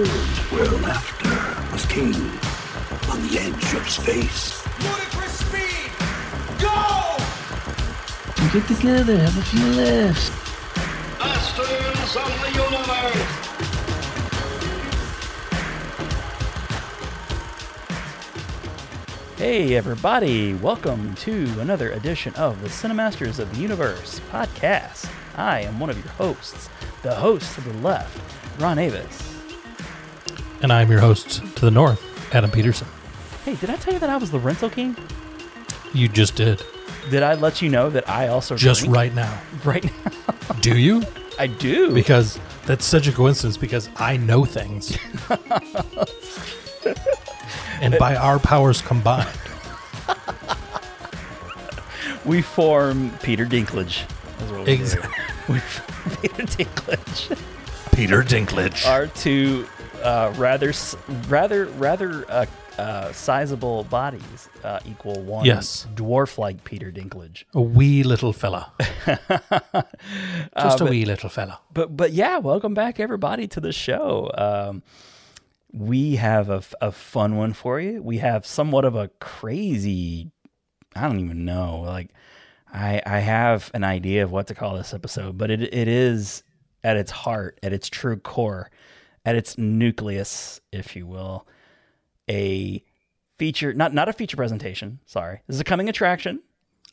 world where laughter was king on the edge of space. Ludicrous speed! Go! Get together, have a few laughs. Masters of the Universe! Hey, everybody, welcome to another edition of the Cinemasters of the Universe podcast. I am one of your hosts, the host to the left, Ron Avis. And I'm your host to the north, Adam Peterson. Hey, did I tell you that I was the rental king? You just did. Did I let you know that I also Just drink? right now. right now? Do you? I do. Because that's such a coincidence because I know things. and by our powers combined, we form Peter Dinklage. That's what we Ex- do. We form Peter Dinklage. Peter Dinklage. Our two uh, rather, rather, rather uh, uh, sizable bodies uh, equal one Yes. dwarf-like Peter Dinklage. a wee little fella. Uh, Just a wee little fella. but but yeah, welcome back everybody to the show. Um, we have a fun one for you. We have somewhat of a crazy. I don't even know. Like, I I have an idea of what to call this episode, but it it is at its heart, at it's true core, at its nucleus, if you will, a feature not not a feature presentation. Sorry, this is a coming attraction.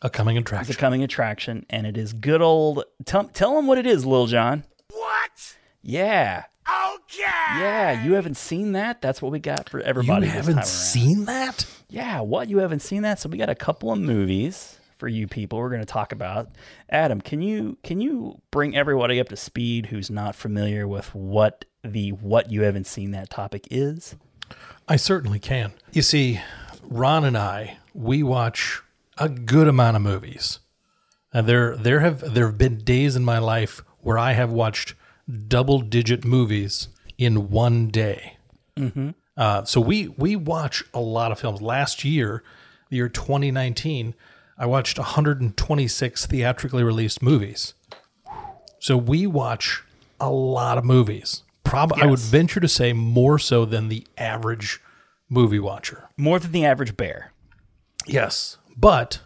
A coming attraction. It's a coming attraction, and it is good old. Tell tell them what it is, Lil Jon. What? Yeah. Okay! Yeah, you haven't seen that? That's what we got for everybody. you this haven't around. seen that? Yeah, what? You haven't seen that? So we got a couple of movies for you people we're going to talk about. Adam, can you can you bring everybody up to speed who's not familiar with what the what you haven't seen that topic is? I certainly can. You see, Ron and I, we watch a good amount of movies. And there there have there have been days in my life where I have watched double digit movies in one day. Mm-hmm. Uh, so we we watch a lot of films. Last year, the year 2019, I watched 126 theatrically released movies. So we watch a lot of movies. Prob- I would venture to say more so than the average movie watcher. More than the average bear. Yes, but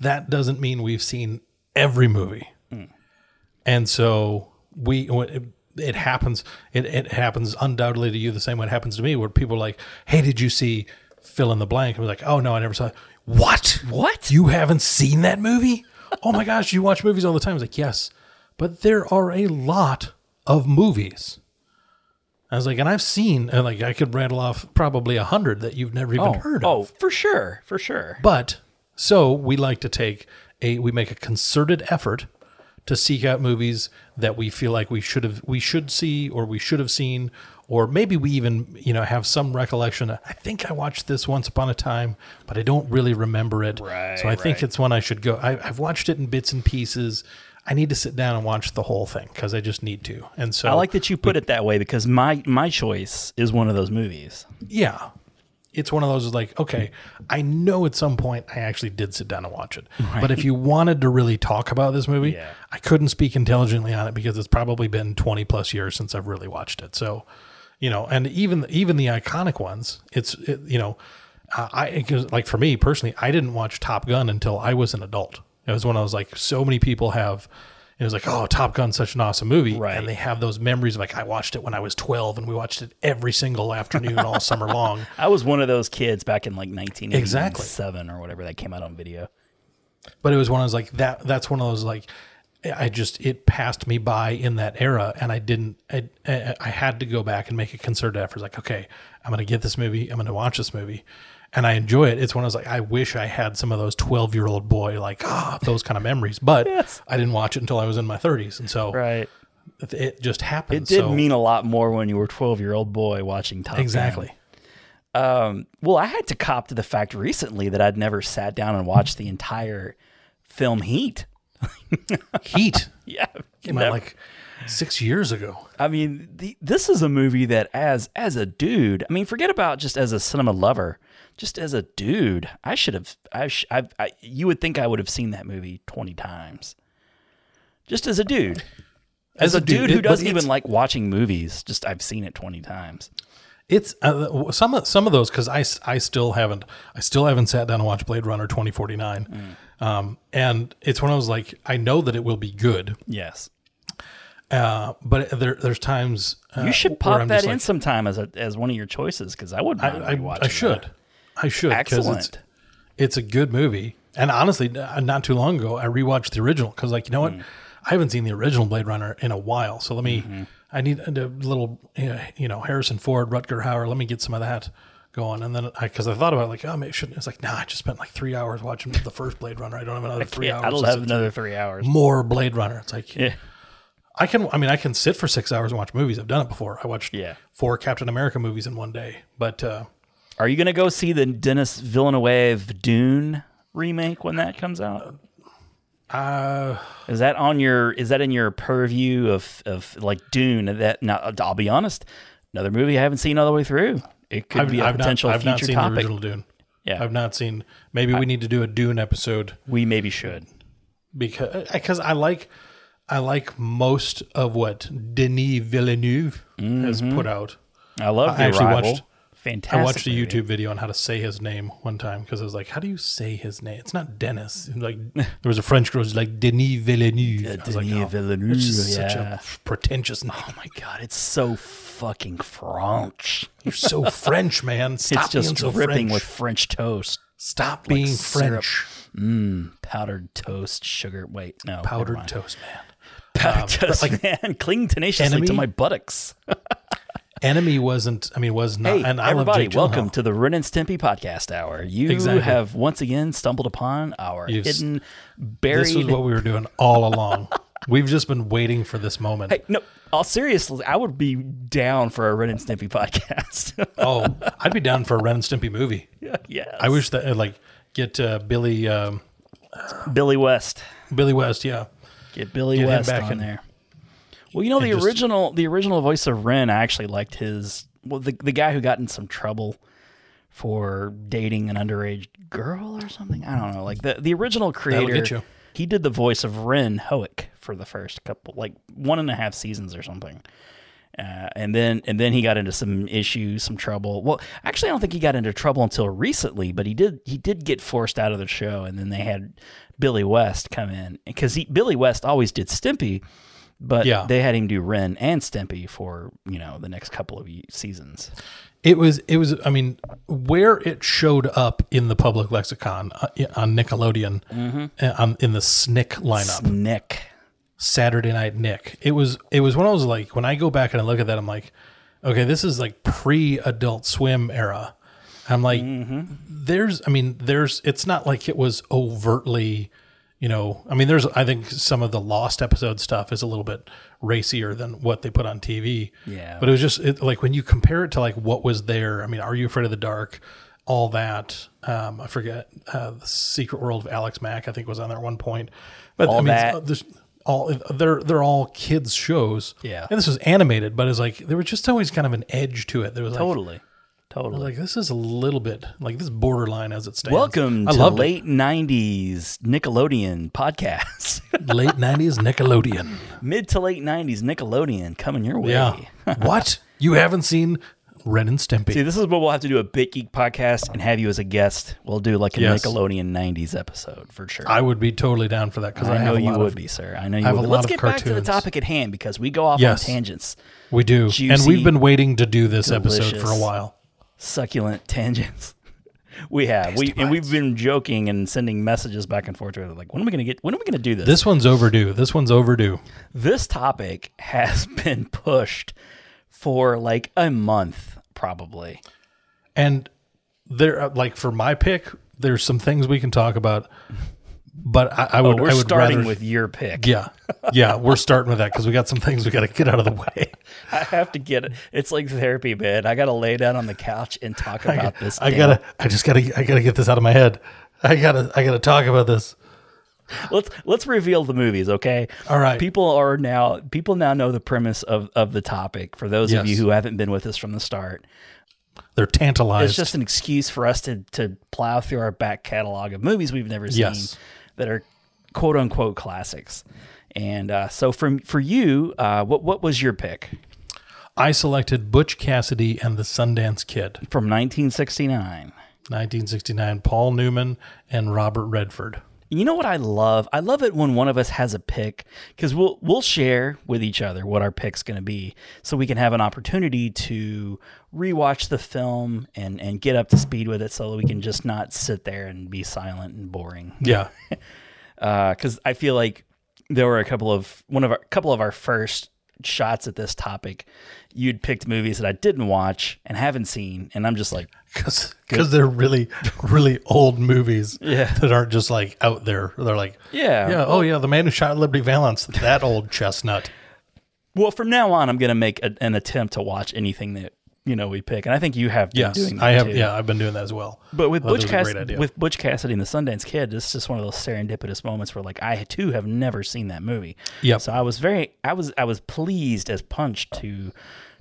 that doesn't mean we've seen every movie. Hmm. And so we it, it happens it, it happens undoubtedly to you the same way it happens to me where people are like, "Hey, did you see fill in the blank?" And I'm like, "Oh no, I never saw it." What? What? You haven't seen that movie? oh my gosh, you watch movies all the time. I was like, "Yes." But there are a lot of movies. I was like, and I've seen, and like, I could rattle off probably a hundred that you've never even oh, heard oh, of. Oh, for sure, for sure. But so we like to take a we make a concerted effort to seek out movies that we feel like we should have we should see or we should have seen or maybe we even you know have some recollection I think I watched this once upon a time but I don't really remember it. Right, so I think it's one I should go I, I've watched it in bits and pieces. I need to sit down and watch the whole thing because I just need to. And so I like that you put it that way because my my choice is one of those movies. yeah it's one of those like okay i know at some point i actually did sit down and watch it. But if you wanted to really talk about this movie Yeah. i couldn't speak intelligently on it because it's probably been 20 plus years since i've really watched it. So you know and even even the iconic ones it's it, you know i 'cause, like for me personally i didn't watch top gun until i was an adult. It was when i was like so many people have it was like, oh, Top Gun's such an awesome movie. Right. And they have those memories of like, I watched it when I was 12 and we watched it every single afternoon all summer long. I was one of those kids back in like 1987 Exactly. or whatever that came out on video. But it was one of those like that. That's one of those like I just it passed me by in that era, and I didn't. I, I I had to go back and make a concerted effort. Like, okay, I'm going to get this movie. I'm going to watch this movie, and I enjoy it. It's one of those like I wish I had some of those 12 year old boy like ah those kind of memories, but Yes. I didn't watch it until I was in my 30s, and so Right. it, just happened. It did so, mean a lot more when you were 12 year old boy watching Top Gun. exactly. Um, well, I had to cop to the fact recently that I'd never sat down and watched the entire film Heat. Heat Yeah. came out like six years ago. I mean, the, this is a movie that, as as a dude, I mean, forget about just as a cinema lover, just as a dude, I should have. I, sh- I, I you would think I would have seen that movie twenty times. Just as a dude, As a dude, who it- doesn't even like watching movies, just I've seen it twenty times. It's uh, some of some of those because I, I still haven't I still haven't sat down and watched Blade Runner twenty forty nine, um, and it's when I was like I know that it will be good, Yes, uh, but there there's times uh, you should pop that just in like, sometime as a as one of your choices because I would. I, I, I should I should because it's it's a good movie, and honestly, uh, not too long ago I rewatched the original because like you know what Mm. I haven't seen the original Blade Runner in a while, so let me Mm-hmm. I need a little uh, you know Harrison Ford, Rutger Hauer, let me get some of that going, and then I because I thought about it, like oh maybe I shouldn't. It's like nah, I just spent like three hours watching the first Blade Runner. I don't have another three hours. I don't have another three hours. more Blade Runner. It's like Yeah, I can. I mean, I can sit for six hours and watch movies. I've done it before. I watched Yeah. four Captain America movies in one day. But uh, are you gonna go see the Dennis Villeneuve Dune remake when that comes out? uh, Is that on your? Is that in your purview of of like Dune? That now, I'll be honest, another movie I haven't seen all the way through. It could I've, be a I've potential not, I've not future seen the topic. original Dune. Yeah. I've not seen. Maybe we need to do a Dune episode We maybe should. because because I like I like most of what Denis Villeneuve has put out. I love I the actually Arrival. watched- Fantastic. I watched a. YouTube video on how to say his name one time because I was like, "How do you say his name?" It's not Dennis. Like there was a French girl who's like Denis Villeneuve. I was like, Denis "Oh, Villeneuve, It's just such a pretentious name. Oh my god, it's so fucking French. You're so French, man. Stop it's just being so dripping French. with French toast, Stop being syrup. French. Mm, powdered toast, sugar. Wait, no, Powdered toast, man. Powdered um, toast, man. Cling tenaciously to my buttocks. Enemy wasn't. I mean, was not. Hey, and I everybody, welcome to the Ren and Stimpy podcast hour. You Exactly. have once again stumbled upon our You've s- hidden, buried. This is what we were doing all along. We've just been waiting for this moment. Hey, no, all seriously, I would be down for a Ren and Stimpy podcast. Oh, I'd be down for a Ren and Stimpy movie. Yeah, I wish that uh, like get uh, Billy um, Billy West. Billy West. Yeah, Get Billy Get West back on in. there. Well, you know the just- original the original voice of Ren. I actually liked his. Well, the the guy who got in some trouble for dating an underage girl or something. I don't know. Like the the original creator. He did the voice of Ren Hoek for the first couple, like one and a half seasons or something. Uh, and then and then he got into some issues, some trouble. Well, actually, I don't think he got into trouble until recently, but he did he did get forced out of the show, and then they had Billy West come in because Billy West always did Stimpy, but Yeah. they had him do Ren and Stimpy for you know the next couple of seasons. it was. It was. I mean, where it showed up in the public lexicon uh, on Nickelodeon, Mm-hmm. uh, in the SNICK lineup, Nick, Saturday Night Nick. It was. It was when I was like, when I go back and I look at that, I'm like, okay, this is like pre-Adult Swim era. I'm like, there's. I mean, there's. It's not like it was overtly. You know, I mean, there's. I think some of the Lost episode stuff is a little bit racier than what they put on TV. Yeah. But it was just it, like when you compare it to like what was there. I mean, Are You Afraid of the Dark? All that. Um, I forget. Uh, the Secret World of Alex Mack. I think was on there at one point. But I All mean, it's- That. there's all they're they're all kids shows. Yeah. And this was animated, but it's like there was just always kind of an edge to it. There was like, totally, like this is a little bit like this borderline as it stands. Welcome I to late '90s Nickelodeon podcast. late nineties Nickelodeon. Mid to late '90s Nickelodeon coming your way. Yeah. what you haven't seen Ren and Stimpy? See, this is what we'll have to do a Big Geek podcast and have you as a guest. We'll do like a Yes. Nickelodeon '90s episode for sure. I would be totally down for that because I, I know have a you lot would of, be, sir. I know you have would. a lot Let's of get back to the topic at hand because we go off Yes. on tangents, We do, and we've been waiting to do this episode for a while. Succulent tangents. We have we and we've been joking and sending messages back and forth to it like when are we gonna get when are we gonna do this? This one's overdue. This one's overdue. this topic has been pushed for like a month probably. And there, uh, like for my pick, there's some things we can talk about, but I, I Oh, would. we're I would starting rather, with your pick. Yeah, yeah, we're starting with that because we got some things we got to get out of the way. I have to get it. It's like therapy, man. I got to lay down on the couch and talk about this. I damn- gotta. I just gotta. I gotta get this out of my head. I gotta. I gotta talk about this. Let's let's reveal the movies, okay? All right. People are now people now know the premise of of the topic. For those of you who haven't been with us from the start, They're tantalized. it's just an excuse for us to to plow through our back catalog of movies we've never seen Yes. That are quote unquote classics. And uh, so from for you, uh, what what was your pick I selected Butch Cassidy and the Sundance Kid, from 1969? 1969. Paul Newman and Robert Redford. You know what I love? I love it when one of us has a pick because we'll we'll share with each other what our pick's going to be, so we can have an opportunity to rewatch the film and and get up to speed with it, so that we can just not sit there and be silent and boring. Yeah. Uh, because I feel like there were a couple of one of our couple of our first shots at this topic. You'd picked movies that I didn't watch and haven't seen, and I'm just like, Because they're really, really old movies Yeah. that aren't just like out there. They're like, Yeah. yeah, oh yeah, the man who shot Liberty Valance, that old chestnut. well, from now on, I'm going to make a, an attempt to watch anything that you know we pick, and I think you have been Yes, doing that I have. too. Yeah, I've been doing that as well. But with oh, Thought Butch was a great Cassidy, with Butch Cassidy and the Sundance Kid, this is just one of those serendipitous moments where, like, I too have never seen that movie. Yep. So I was very, I was, I was pleased as punch to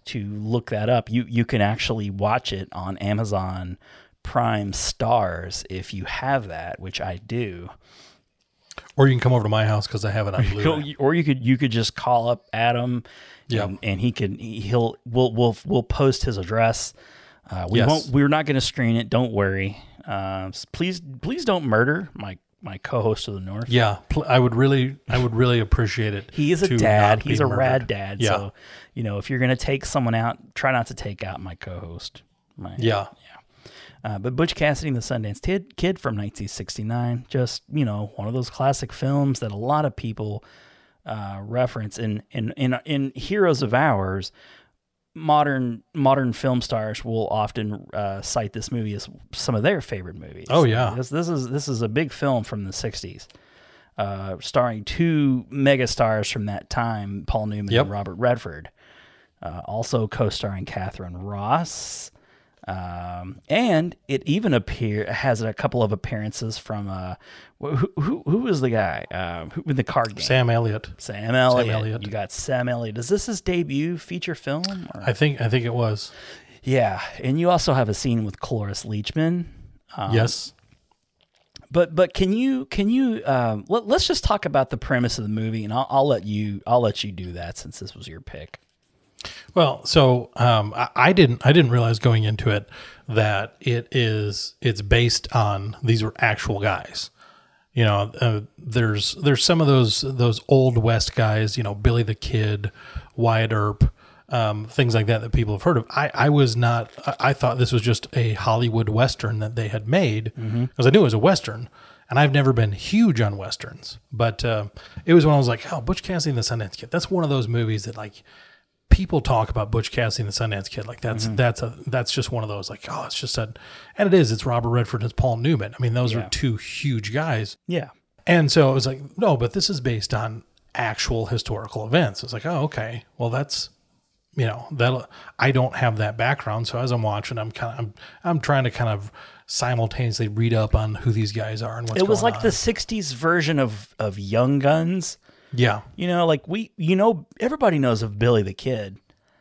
to look that up. You you can actually watch it on Amazon Prime Starz if you have that, which I do. Or you can come over to my house because I have it on Blu-ray. or you could you could just call up Adam, Yeah. and, and he can he'll we'll we'll we'll post his address. Uh, we Yes. won't. We're not going to screen it. Don't worry. Uh, please please don't murder my my co-host of the north. Yeah, pl- I would really, I would really appreciate it. He is a dad. He's a murdered. rad dad. Yeah, So you know if you're going to take someone out, try not to take out my co-host. My, yeah, Uh, but Butch Cassidy and the Sundance Kid, Kid from 1969, just you know one of those classic films that a lot of people uh, reference in in in in Heroes of Ours. Modern modern film stars will often uh, cite this movie as some of their favorite movies. Oh, yeah. this, this is this is a big film from the 60s, uh, starring two megastars from that time, Paul Newman Yep. and Robert Redford. Uh, also co-starring Katharine Ross, um, and it even appear has a couple of appearances from uh, who who, who was the guy uh, who, in the card game? Sam Elliott. Sam Elliott. Elliott. You got Sam Elliott. Is this his debut feature film? or- I think, I think it was. yeah, and you also have a scene with Cloris Leachman. Um, yes. But but can you can you um, let, let's just talk about the premise of the movie, and I'll, I'll let you I'll let you do that since this was your pick. Well, so um, I, I didn't I didn't realize going into it that it is it's based on these were actual guys. You know, uh, there's there's some of those those old west guys. You know, Billy the Kid, Wyatt Earp, um, things like that that people have heard of. I, I was not. I, I thought this was just a Hollywood western that they had made because I knew it was a western. And I've never been huge on westerns, but uh, it was when I was like, "Oh, Butch Cassidy and the Sundance Kid." That's one of those movies that like people talk about Butch Cassidy and the Sundance Kid. Like that's mm-hmm. that's a that's just one of those like oh it's just a and it is it's Robert Redford and it's Paul Newman. I mean those Yeah. are two huge guys. Yeah, And so it was like no, but this is based on actual historical events. It's like oh okay, well that's you know that I don't have that background. So as I'm watching, I'm kind of I'm I'm trying to kind of simultaneously read up on who these guys are and what's it was like on. the '60s version of of Young Guns. Yeah You know, like we you know everybody knows of Billy the Kid.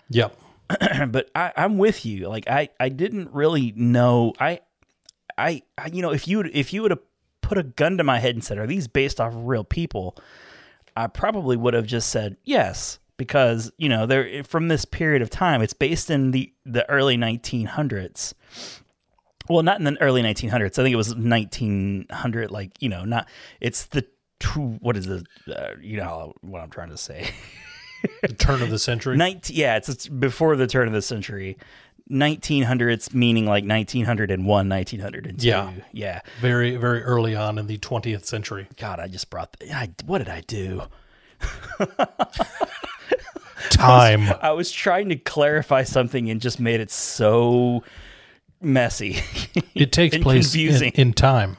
yep but I, I'm with you. Like I, I didn't really know. I, I, I you know, if you if you would have put a gun to my head and said, "Are these based off of real people?" I probably would have just said yes because you know they're eh, from this period of time. It's based in the the early 1900s. Well, not in the early 1900s. I think it was 1900. Like you know, not. It's the true. What is the? Uh, you know what I'm trying to say. the turn of the century 19, yeah, it's, it's before the turn of the century. 1900s meaning like 1901, 1902. Yeah. Yeah. very very early on in the 20th century. God, I just brought the, I, what did I do? Time. I was trying to clarify something and just made it so messy. It takes place in, in time.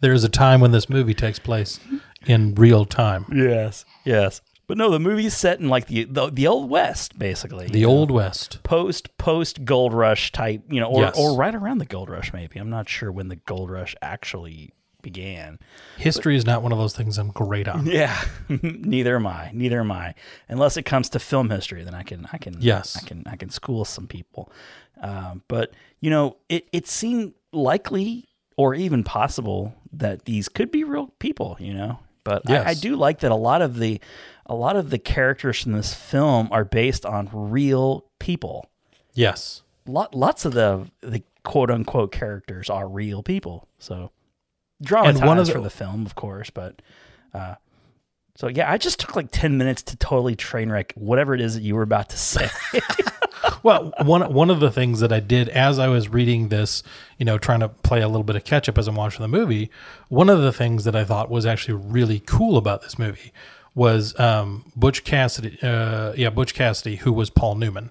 There is a time when this movie takes place in real time. yes. Yes. But no, the movie's set in like the the, the old west basically. The old west. post post gold rush type, you know, or Yes. or right around the gold rush maybe. I'm not sure when the gold rush actually began. History is not one of those things I'm great on. Yeah, neither am I. Neither am I. Unless it comes to film history, then I can, I can, Yes. I can, I can school some people. Um, but you know, it it seemed likely or even possible that these could be real people. You know, But I, I do like that a lot of the a lot of the characters in this film are based on real people. Yes. Lot, lots of the the quote unquote characters are real people. So dramatized one of the- for the film, of course, but uh, so yeah, I just took like ten minutes to totally train wreck whatever it is that you were about to say. Well, one one of the things that I did as I was reading this, you know, trying to play a little bit of catch up as I'm watching the movie, one of the things that I thought was actually really cool about this movie was um, Butch Cassidy. Uh, yeah, Butch Cassidy, who was Paul Newman.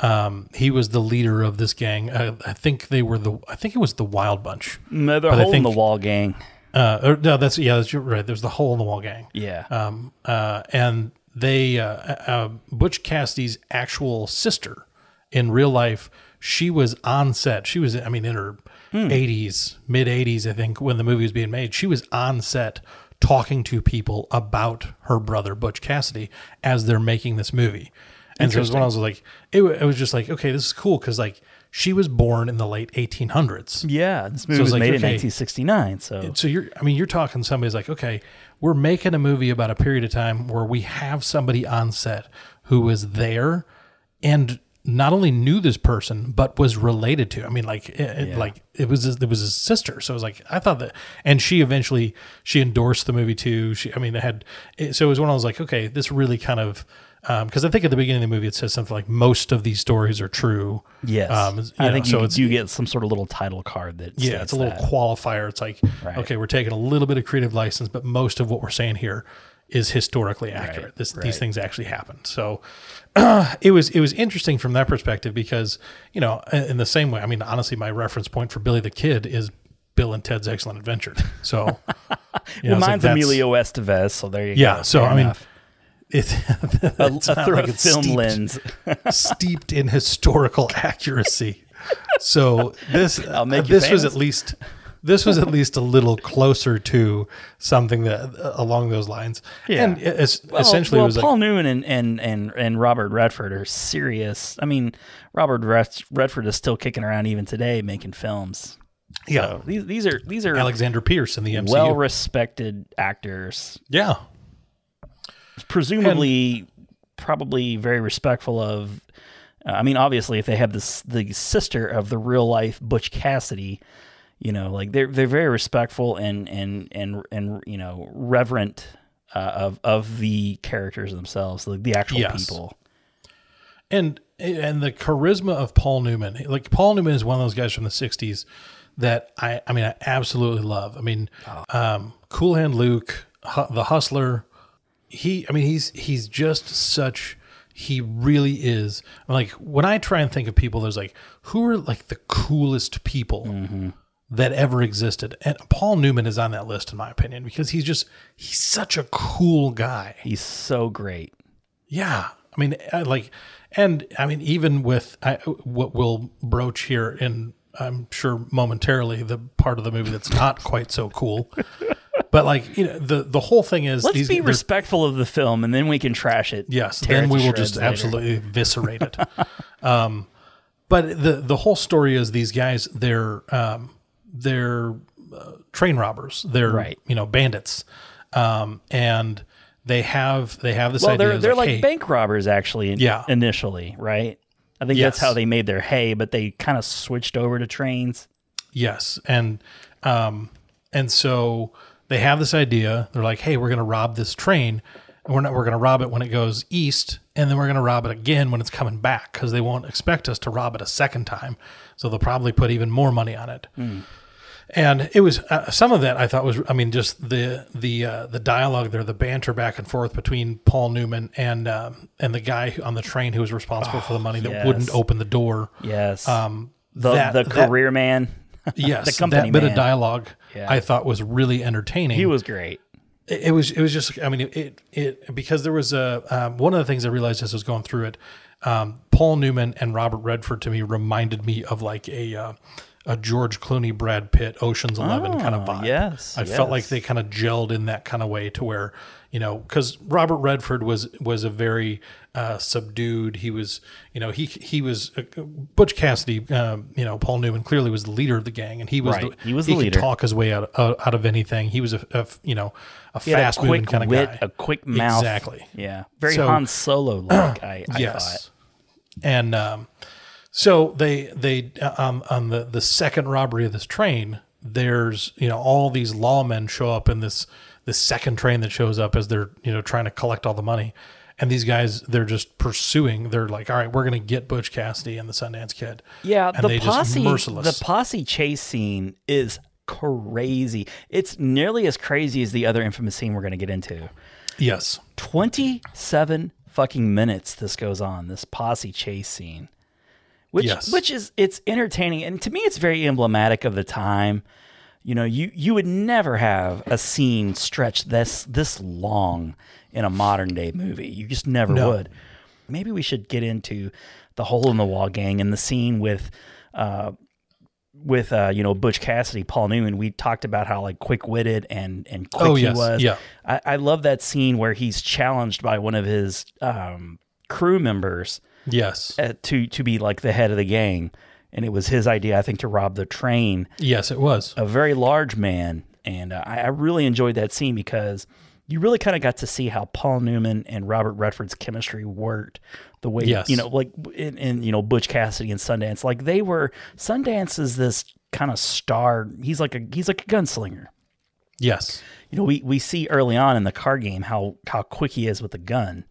Um, he was the leader of this gang. Uh, I think they were the. I think it was the Wild Bunch. no, the But I hole in the wall gang. Uh, or, no, that's yeah, that's you're right. There's the hole in the wall gang. Yeah. Um, uh, and they, uh, uh, Butch Cassidy's actual sister in real life, she was on set. She was, I mean, in her 80s, mid 80s, I think, when the movie was being made. She was on set talking to people about her brother, Butch Cassidy, as they're making this movie. And so it was when I was like, it, it was just like, okay, this is cool because, like, she was born in the late 1800s. yeah, this movie it's was like, made in 1969. So So you're, I mean, you're talking somebody's like, okay, we're making a movie about a period of time where we have somebody on set who was there and not only knew this person but was related to. I mean, like, it, it- Yeah. like it was his, it was his sister. So it was like I thought that, and she eventually she endorsed the movie too. She, I mean, it had so it was when I was like, okay, this really kind of. Because I think at the beginning of the movie it says something like most of these stories are true. yes, Um, I know, think so you it's do get some sort of little title card that yeah, it's a little that. qualifier. It's like, Right. okay, we're taking a little bit of creative license, but most of what we're saying here is historically accurate. This, right. These things actually happened. So it was it was interesting from that perspective because you know in the same way. I mean, honestly, my reference point for Billy the Kid is Bill and Ted's Excellent Adventure. So you know, well, it's like mine's Emilio Estevez, so there you Yeah, go. Yeah. So, Fair I mean, enough. It, a, it's a through like a film steeped- lens. steeped in historical accuracy. So this I'll make you this was at least this was at least a little closer to something that uh, along those lines. Yeah. And it- it's, Well, essentially well, it was Paul like Newman and, and and and Robert Redford are serious. I mean, Robert Redford is still kicking around even today, making films. yeah, So these these are these are Alexander Pierce in the MCU. well respected actors, yeah. Presumably probably very respectful of. Uh, I mean, obviously, if they have this the sister of the real life Butch Cassidy, you know, like they're they're very respectful and and and and you know reverent uh, of of the characters themselves, like the actual Yes. people. and and the charisma of Paul Newman. Like Paul Newman is one of those guys from the '60s that I I mean I absolutely love. I mean, um, Cool Hand Luke, Hu- the Hustler. He I mean he's he's just such. He really is. Like when I try and think of people, there's like who are like the coolest people mm-hmm. that ever existed, and Paul Newman is on that list in my opinion because he's just he's such a cool guy. He's so great. Yeah, I mean, I like, and I mean, even with I, what we'll broach here in, I'm sure momentarily, the part of the movie that's not quite so cool. But like, you know, the the whole thing is Let's these. be respectful of the film, and then we can trash it. Yes, then it we will just later. absolutely eviscerate it. um, but the the whole story is these guys they're um, they're uh, train robbers. They're Right. you know bandits, um, and they have they have this Well, they're they're like hey, bank robbers, actually. in- Yeah. Initially, right? I think that's how they made their hay, but they kind of switched over to trains. Yes, and um, and so they have this idea. They're like, "Hey, we're going to rob this train, and we're not. We're going to rob it when it goes east, and then we're going to rob it again when it's coming back because they won't expect us to rob it a second time. So they'll probably put even more money on it." And it was uh, some of that I thought was, I mean, just the the uh, the dialogue there, the banter back and forth between Paul Newman and um, and the guy on the train who was responsible for the money that yes. wouldn't open the door. Yes. Um, the that- the that- career man. yes, the company that bit man. of dialogue Yeah. I thought was really entertaining. He was great. It, it was. It was just. I mean, it. It because there was a um, one of the things I realized as I was going through it. Um, Paul Newman and Robert Redford to me reminded me of like a uh, a George Clooney, Brad Pitt, Ocean's Eleven kind of Oh, vibe. yes, I felt like they kind of gelled in that kind of way to where you know because Robert Redford was was a very uh, subdued. He was you know he he was uh, Butch Cassidy. Um, you know Paul Newman clearly was the leader of the gang, and he was Right. the, He was the could leader. talk his way out out, out of anything. He was a, a you know a He had a fast moving kind of wit, guy. a quick mouth. Exactly. Yeah. Very So- Han Solo like. I, I yes. thought. And um, so they they um, on the the second robbery of this train, there's you know all these lawmen show up in this this second train that shows up as they're you know trying to collect all the money. And these guys, they're just pursuing. They're like, "All right, we're going to get Butch Cassidy and the Sundance Kid." Yeah, and the posse, merciless. the posse chase scene is crazy. It's nearly as crazy as the other infamous scene we're going to get into. yes, Twenty-seven fucking minutes this goes on. This posse chase scene, which Yes. which is it's entertaining and to me it's very emblematic of the time. You know, you you would never have a scene stretch this this long in a modern day movie. You just never No. would. Maybe we should get into the hole in the wall gang and the scene with uh with uh you know Butch Cassidy, Paul Newman. We talked about how like quick witted and and quick Oh, he yes. was. Yeah. I, I love that scene where he's challenged by one of his um crew members yes, uh, to to be like the head of the gang, and it was his idea, I think, to rob the train. yes. It was. A very large man, and uh, I, I really enjoyed that scene because you really kind of got to see how Paul Newman and Robert Redford's chemistry worked. The way Yes. you know, like in, in you know Butch Cassidy and Sundance, like they were. Sundance is this kind of star. He's like a he's like a gunslinger. Yes. You know, we, we see early on in the car game how how quick he is with a gun.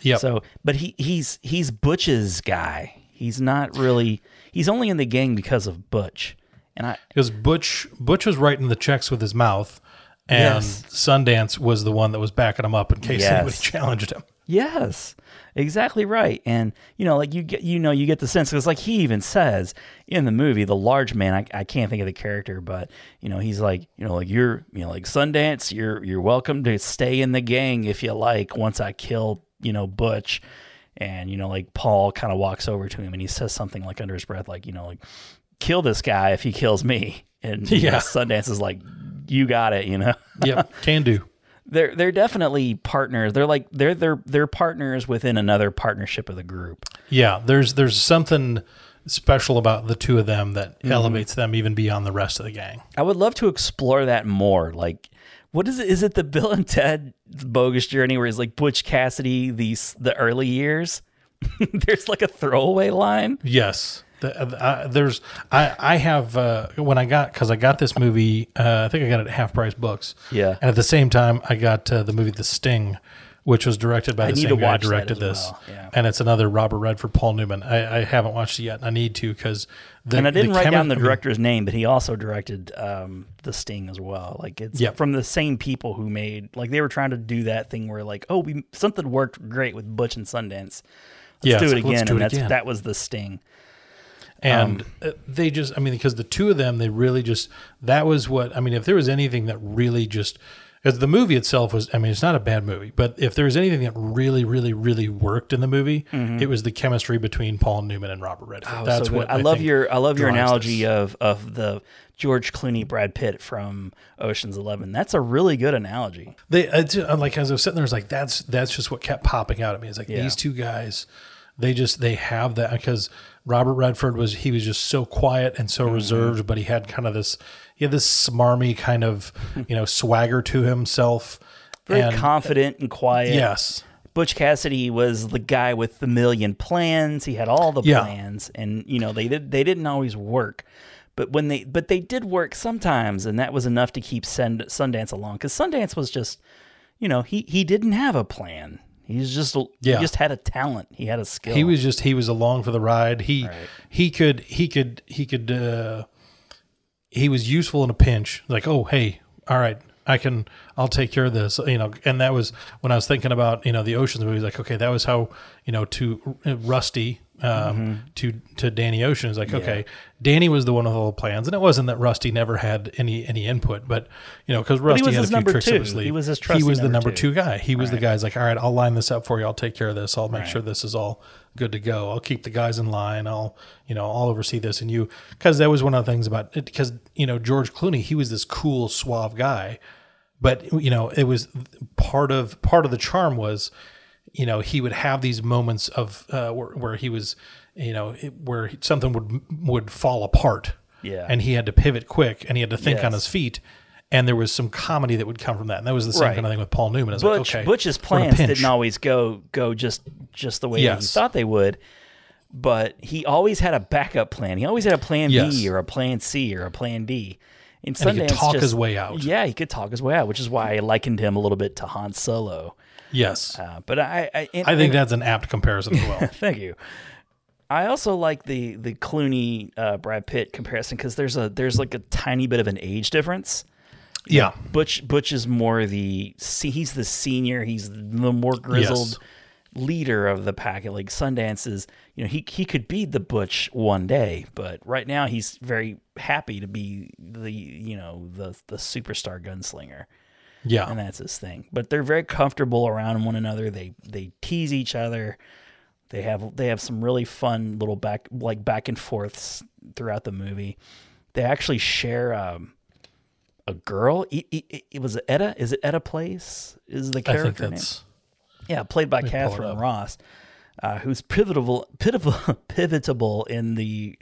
Yeah. So, but he he's he's Butch's guy. He's not really. He's only in the gang because of Butch. And I because Butch Butch was writing the checks with his mouth, and Yes. Sundance was the one that was backing him up in case Yes. anybody challenged him. yes, exactly right. And you know, like you get you know you get the sense because like he even says in the movie, the large man. I, I can't think of the character, but you know he's like you know like you're you know like Sundance. You're you're welcome to stay in the gang if you like. Once I kill you know Butch. And you know, like Paul kind of walks over to him and he says something like under his breath, like you know, like kill this guy if he kills me. And you know, Yeah. Sundance is like, you got it, you know. Yep, can do. they're they're definitely partners. They're like they're they're they're partners within another partnership of the group. Yeah, there's there's something special about the two of them that Mm-hmm. elevates them even beyond the rest of the gang. I would love to explore that more. Like, what is it? Is it the Bill and Ted bogus journey where it's like Butch Cassidy these the early years? There's like a throwaway line. Yes. The, uh, there's I I have uh, when I got because I got this movie uh, I think I got it at half price books Yeah. and at the same time I got uh, the movie The Sting which was directed by I the same guy watch who that directed this well, yeah. and it's another Robert Redford Paul Newman I, I haven't watched it yet I need to because and I didn't write down the director's name, but he also directed um, The Sting as well. Like it's Yep. from the same people who made like they were trying to do that thing where like oh we something worked great with Butch and Sundance. Let's Yeah, do it like, again, do and it that's again. that was The Sting. and Um, uh, they just i mean because the two of them they really just that was what i mean if there was anything that really just because the movie itself was i mean it's not a bad movie but if there was anything that really really really worked in the movie it was the chemistry between paul newman and robert redford Mm-hmm. Oh, that's so what I, love think your I love your analogy this. of of the George Clooney Brad Pitt from Ocean's Eleven. That's a really good analogy. they uh, like as i was sitting there I was like that's that's just what kept popping out at me it's like Yeah. these two guys they just they have that because robert redford was he was just so quiet and Mm-hmm. so reserved but he had kind of this he had this smarmy kind of you know swagger to himself Very and confident and quiet. yes Butch Cassidy was the guy with the million plans. He had all the Yeah. plans, and you know they did they didn't always work, but when they but they did work sometimes, and that was enough to keep Sund, Sundance along. Because Sundance was just, you know, he he didn't have a plan. He's just Yeah. he just had a talent. He had a skill. he was just he was along for the ride he he could he could he could uh he was useful in a pinch like oh hey all right i can i'll take care of this you know and that was when i was thinking about you know the oceans movies like okay that was how you know to uh, rusty um, to to Danny Ocean. It's like, okay, Danny was the one with all the plans, and it wasn't that Rusty never had any any input, but you know, because Rusty had a few tricks two. up his sleeve. He was his he was the number two. two guy. He was the guy's like, all right, I'll line this up for you. I'll take care of this. I'll make sure this is all good to go. I'll keep the guys in line. I'll you know I'll oversee this, and you because that was one of the things about it. Because you know George Clooney, he was this cool, suave guy but you know it was part of part of the charm was you know he would have these moments of uh, where, where he was you know it- where something would would fall apart Yeah. and he had to pivot quick and he had to think on his feet and there was some comedy that would come from that and that was the same Right. kind of thing with Paul Newman Butch like okay Butch's we're in a plans didn't always go go just just the way Yes. he thought they would, but he always had a backup plan. He always had a plan Yes. B or a plan C or a plan D. And, And he could talk just- his way out. Yeah, he could talk his way out, which is why I likened him a little bit to Han Solo. yes Uh, but I, I, and- I think and- that's an apt comparison as well Thank you. I also like the the Clooney uh, Brad Pitt comparison because there's a there's like a tiny bit of an age difference. Yeah Butch Butch is more the see he's the senior, he's the more grizzled Yes. leader of the pack. Like Sundance is, you know, he he could be the Butch one day, but right now he's very happy to be the you know the the superstar gunslinger yeah and that's his thing. But they're very comfortable around one another. They they tease each other. They have they have some really fun little back like back and forths throughout the movie. They actually share um, a girl. It, it, it was Etta. Is it Etta Place? Is the character name? Yeah, played by Katharine. Ross, uh, who's pivotal, pivotal, pivotable in the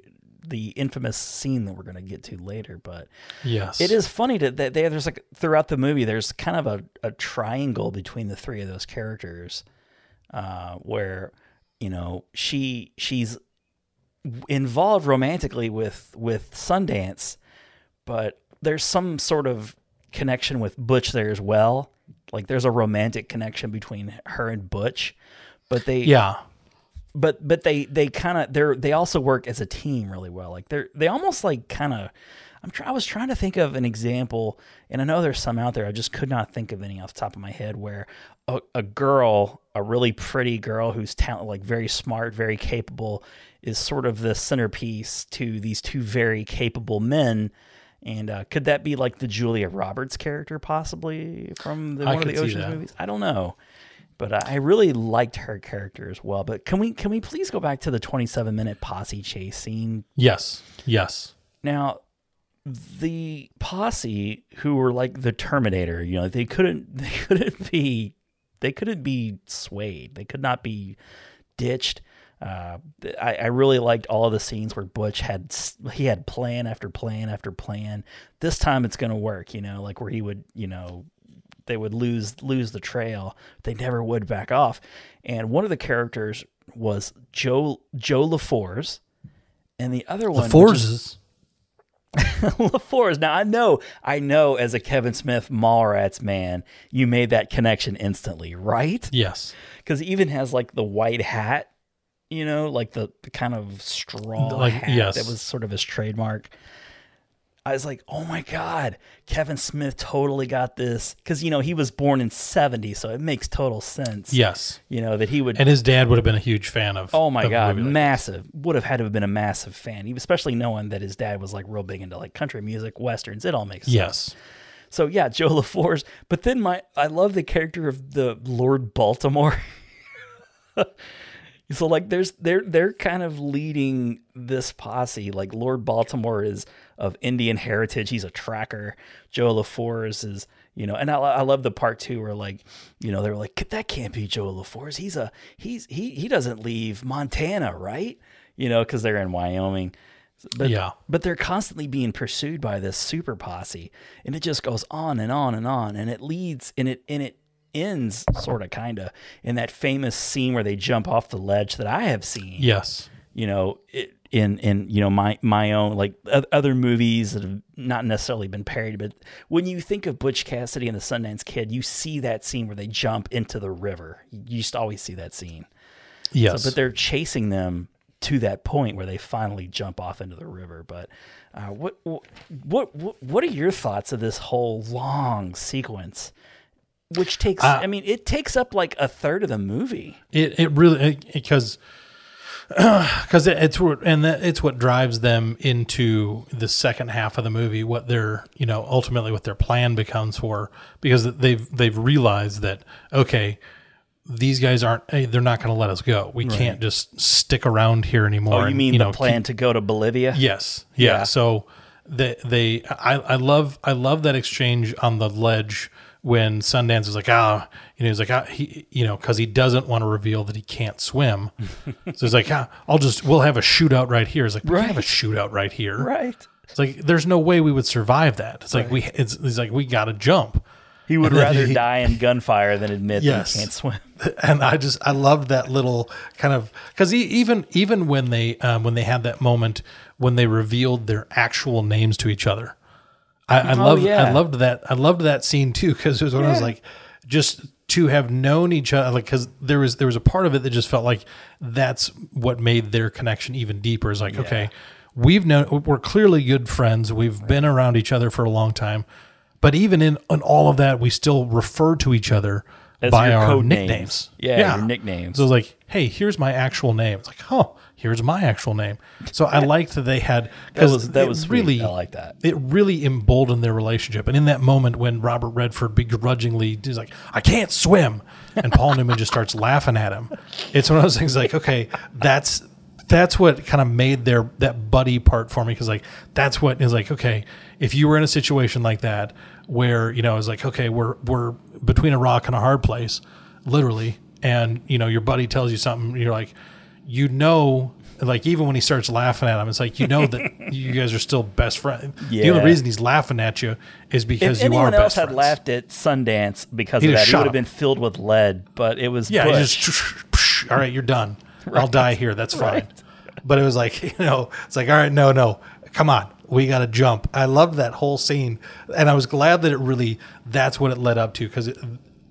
the infamous scene that we're going to get to later. But yes it is funny that they there's like throughout the movie there's kind of a, a triangle between the three of those characters, uh, where you know she she's involved romantically with with Sundance, but there's some sort of connection with Butch there as well. Like there's a romantic connection between her and Butch, but they yeah but but they they kind of they're they also work as a team really well. Like they're they almost like kind of. I'm try, I was trying to think of an example, and I know there's some out there. I just could not think of any off the top of my head where a, a girl, a really pretty girl who's talent, like very smart, very capable, is sort of the centerpiece to these two very capable men. And uh, could that be like the Julia Roberts character, possibly from the, one of the Ocean's movies? I don't know but I I really liked her character as well. But can we can we please go back to the 27 minute posse chase scene? yes yes Now, the posse who were like the Terminator, you know, they couldn't they couldn't be they couldn't be swayed. They could not be ditched. Uh, I, I really liked all the scenes where Butch had he had plan after plan after plan. This time it's gonna work, you know, like where he would, you know, they would lose lose the trail. They never would back off. And one of the characters was Joe Joe Lefors, and the other one the which is- forces Lefors. Now I know, I know, as a Kevin Smith Mallrats man, you made that connection instantly, right? yes Because he even has like the white hat, you know, like the, the kind of straw Like, hat yes. that was sort of his trademark. I was like, oh my God, Kevin Smith totally got this. Because, you know, he was born in 70, so it makes total sense. yes You know, that he would. and his dad would have been a huge fan of Oh my of god, like massive! Would have had to have been a massive fan, especially knowing that his dad was like real big into like country music, westerns. It all makes sense. Yes. So yeah, Joe Lefors. But then my I love the character of the Lord Baltimore. so like there's they're they're kind of leading this posse. Like Lord Baltimore is of Indian heritage. He's a tracker. Joe Lefors is you know, and I, I love the part too where like, you know, they're like, that can't be Joe Lefors. He's a he's he he doesn't leave Montana, right? You know, because they're in Wyoming. But, Yeah. but they're constantly being pursued by this super posse, and it just goes on and on and on, and it leads and it and it ends sort of kind of in that famous scene where they jump off the ledge that I have seen. Yes. You know, it, in in you know my my own like other movies that have not necessarily been parodied, but when you think of Butch Cassidy and the Sundance Kid, you see that scene where they jump into the river. You just always see that scene. Yes. But they're chasing them to that point where they finally jump off into the river. But uh, what, what what what are your thoughts of this whole long sequence, which takes? Uh, I mean, it takes up like a third of the movie. It it really because because it, it's what and that, it's what drives them into the second half of the movie. What their you know ultimately what their plan becomes for because they've they've realized that okay. These guys aren't. hey, They're not going to let us go. We can't just stick around here anymore. Oh, you and, mean you the know, plan keep- to go to Bolivia? Yes. Yeah. Yeah. So they they I, I love I love that exchange on the ledge when Sundance is like ah you know he's like ah, he you know because he doesn't want to reveal that he can't swim so he's like ah, I'll just we'll have a shootout right here. It's like we can't have a shootout right here. Right. It's like there's no way we would survive that. It's like we it's, it's like we got to jump. He would And rather he- die in gunfire than admit Yes. that he can't swim. and I just I loved that little kind of because even even when they um, when they had that moment when they revealed their actual names to each other, I, I oh, loved I Oh, yeah. loved that I loved that scene too because it was when I was like just to have known each other like because there was there was a part of it that just felt like that's what made their connection even deeper. Is like okay, we've known we're clearly good friends. We've been around each other for a long time. But even in, in all of that, we still refer to each other As by our code nicknames. names. Yeah, your nicknames. So it's like, hey, here's my actual name. It's like, oh, here's my actual name. So I liked that they had That was that was really I like that. it really emboldened their relationship. And in that moment when Robert Redford begrudgingly is like, I can't swim, and Paul Newman just starts laughing at him, it's one of those things like, okay, that's that's what kind of made their that buddy part for me because like that's what is like okay if you were in a situation like that where you know it's like okay we're we're between a rock and a hard place literally and you know your buddy tells you something you're like you know like even when he starts laughing at him it's like you know that you guys are still best friends the only reason he's laughing at you is because If you are best. friends. anyone else had friends. laughed at Sundance because He'd of that, he would have been filled with lead. But it was Yeah, just all right, you're done. I'll die here. That's fine. Right. But it was like, you know, it's like, all right, no, no, come on. We got to jump. I loved that whole scene. And I was glad that it really, that's what it led up to. Because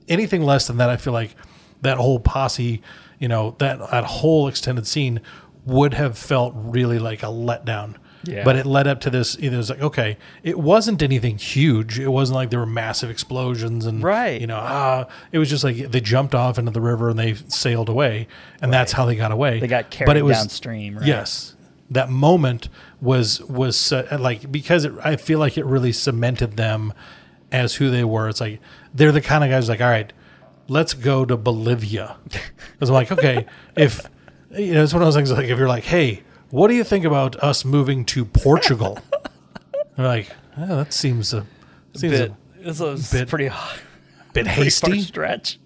anything less than that, I feel like that whole posse, you know, that, that whole extended scene would have felt really like a letdown. Yeah. But it led up to this. It was like, okay, it wasn't anything huge. It wasn't like there were massive explosions and, Right. you know, ah, it was just like they jumped off into the river and they sailed away, and that's how they got away. They got But carried it was- downstream, right? Yes, that moment was was uh, like because it, I feel like it really cemented them as who they were. It's like they're the kind of guys like, all right, let's go to Bolivia. Because I'm like, okay, if you know, it's one of those things like if you're like, hey, what do you think about us moving to Portugal? they're like, oh, that seems a seems bit, a it's a bit- pretty, bit hasty. stretch.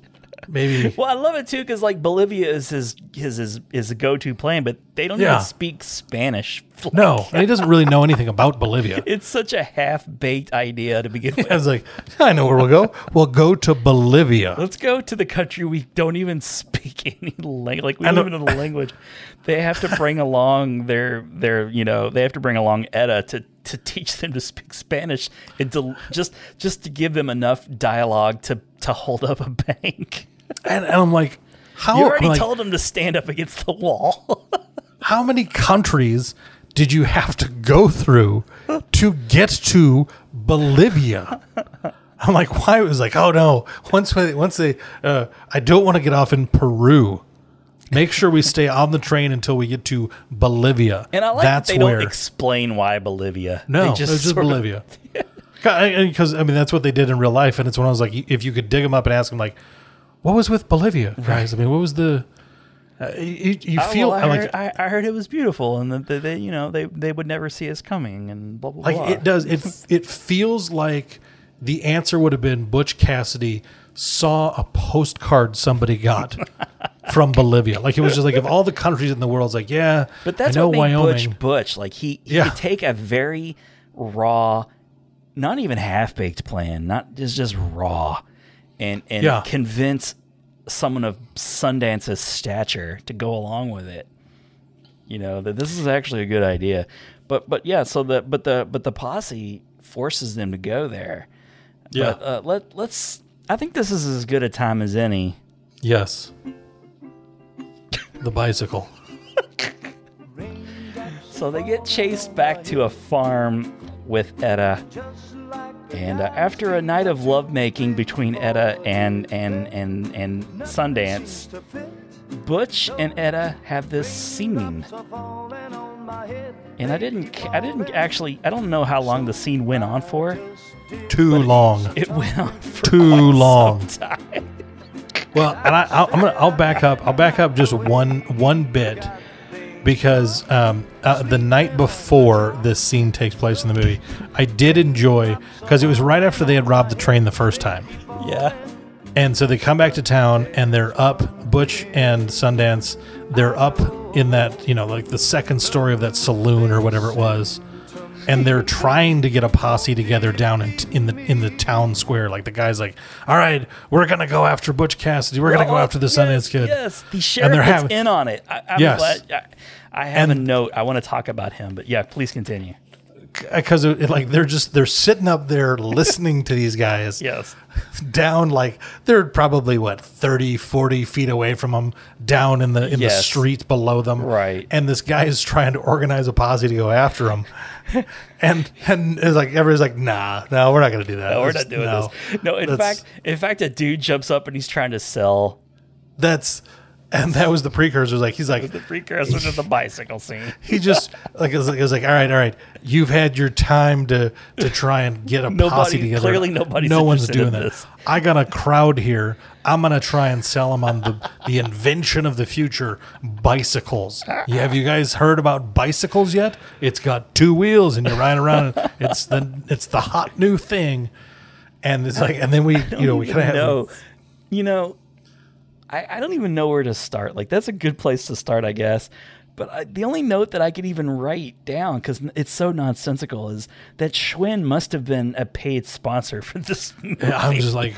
Maybe Well, I love it too because like Bolivia is his his his, his go to plan, but they don't Yeah. even speak Spanish. Like, no, and he doesn't really know anything about Bolivia. it's such a half baked idea to begin with. I was like, I know where we'll go. We'll go to Bolivia. Let's go to the country we don't even speak any language. Like we don't even know the language. They have to bring along their their you know they have to bring along Etta to to teach them to speak Spanish and to just just to give them enough dialogue to to hold up a bank. And, and I'm like, how, You already like, told them to stand up against the wall. how many countries did you have to go through to get to Bolivia? I'm like, why? It was like, oh no. Once they, once they, uh, I don't want to get off in Peru. Make sure we stay on the train until we get to Bolivia. And I like That's that they where. don't explain why Bolivia. No, they it was just Bolivia. Because I mean, that's what they did in real life, and it's when I was like, if you could dig them up and ask them, like, what was with Bolivia, guys? I mean, what was the? Uh, you, you Oh, feel well, I, like heard, I, I heard it was beautiful, and that they, they, you know, they they would never see us coming, and blah blah like blah. it does. It it feels like the answer would have been Butch Cassidy saw a postcard somebody got from Bolivia. Like it was just like of all the countries in the world, it's like yeah, But that's I know what made Wyoming. Butch Butch. Like he, he Yeah. could take a very raw, not even half baked plan, not just just raw, and and Yeah. convince someone of Sundance's stature to go along with it. You know that this is actually a good idea, but but yeah. So the but the but the posse forces them to go there. yeah. But uh, let let's. I think this is as good a time as any. yes. The bicycle. So they get chased back to a farm with Etta. And uh, after a night of lovemaking between Etta and and and and Sundance, Butch and Etta have this scene. And I didn't I didn't actually I don't know how long the scene went on for. Too long. It went on for Too long. time. Well, and I, I'll, I'm gonna I'll back up. I'll back up just one one bit because um, uh, the night before this scene takes place in the movie, I did enjoy because it was right after they had robbed the train the first time, Yeah. and so they come back to town and they're up. Butch and Sundance, they're up in that you know like the second story of that saloon or whatever it was. And they're trying to get a posse together down in, in the in the town square. Like the guy's like, "All right, we're gonna go after Butch Cassidy. We're gonna go Oh, after the yes, Sundance Kid." Yes, the sheriff is having- in on it. I, I'm Yes. glad. I, I have And- a note. I want to talk about him, but yeah, please continue. Uh, because it, like they're just they're sitting up there listening to these guys Yes. down like they're probably what 30 40 feet away from them down in the in the Yes. streets below them Right. and this guy is trying to organize a posse to go after them and and it's like everybody's like nah no we're not gonna do that No, we're Let's- not doing no. this. No, in fact, in fact, a dude jumps up and he's trying to sell that's and that was the precursor. Like he's like the precursor to the bicycle scene. he just like it was, like it was like all right all right. You've had your time to to try and get a posse together. clearly nobody's no one's doing in that. this. i got a crowd here. I'm gonna try and sell them on the the invention of the future bicycles. Yeah, have you guys heard about bicycles yet? It's got two wheels and you're riding around and it's the it's the hot new thing. And it's like and then we you know we kind of have you know, I, I don't even know where to start. Like that's a good place to start, I guess. But I, the only note that I could even write down because it's so nonsensical is that Schwinn must have been a paid sponsor for this movie. Yeah, I'm just like,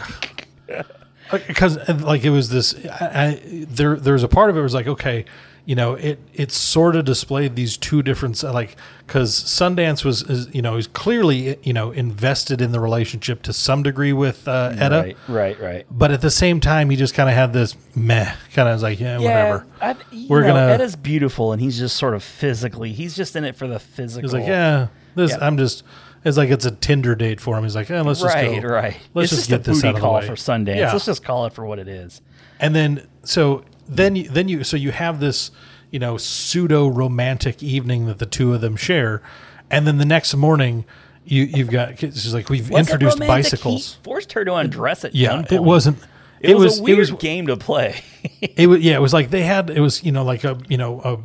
because uh, uh, like it was this. I, I, there, there's a part of it was like, okay, you know, it it sort of displayed these two different like because Sundance was is, you know is clearly you know invested in the relationship to some degree with uh, Etta, Right, right, right. but at the same time he just kind of had this meh kind of like yeah, whatever. I, We're know, gonna- Etta's beautiful, and he's just sort of physically. He's just in it for the physical. He's like yeah, this Yeah. I'm just. It's like it's a Tinder date for him. He's like, yeah, let's just right, go. right. Let's it's just just, get a this out of the call way. for Sundance. Yeah. Let's just call it for what it is. and then so then you then you so you have this you know pseudo romantic evening that the two of them share and then the next morning you you've got it's like we've Was it introduced bicycles He forced her to undress at yeah it wasn't It, was, a weird it was game to play. it was yeah it was like they had it was you know like a you know a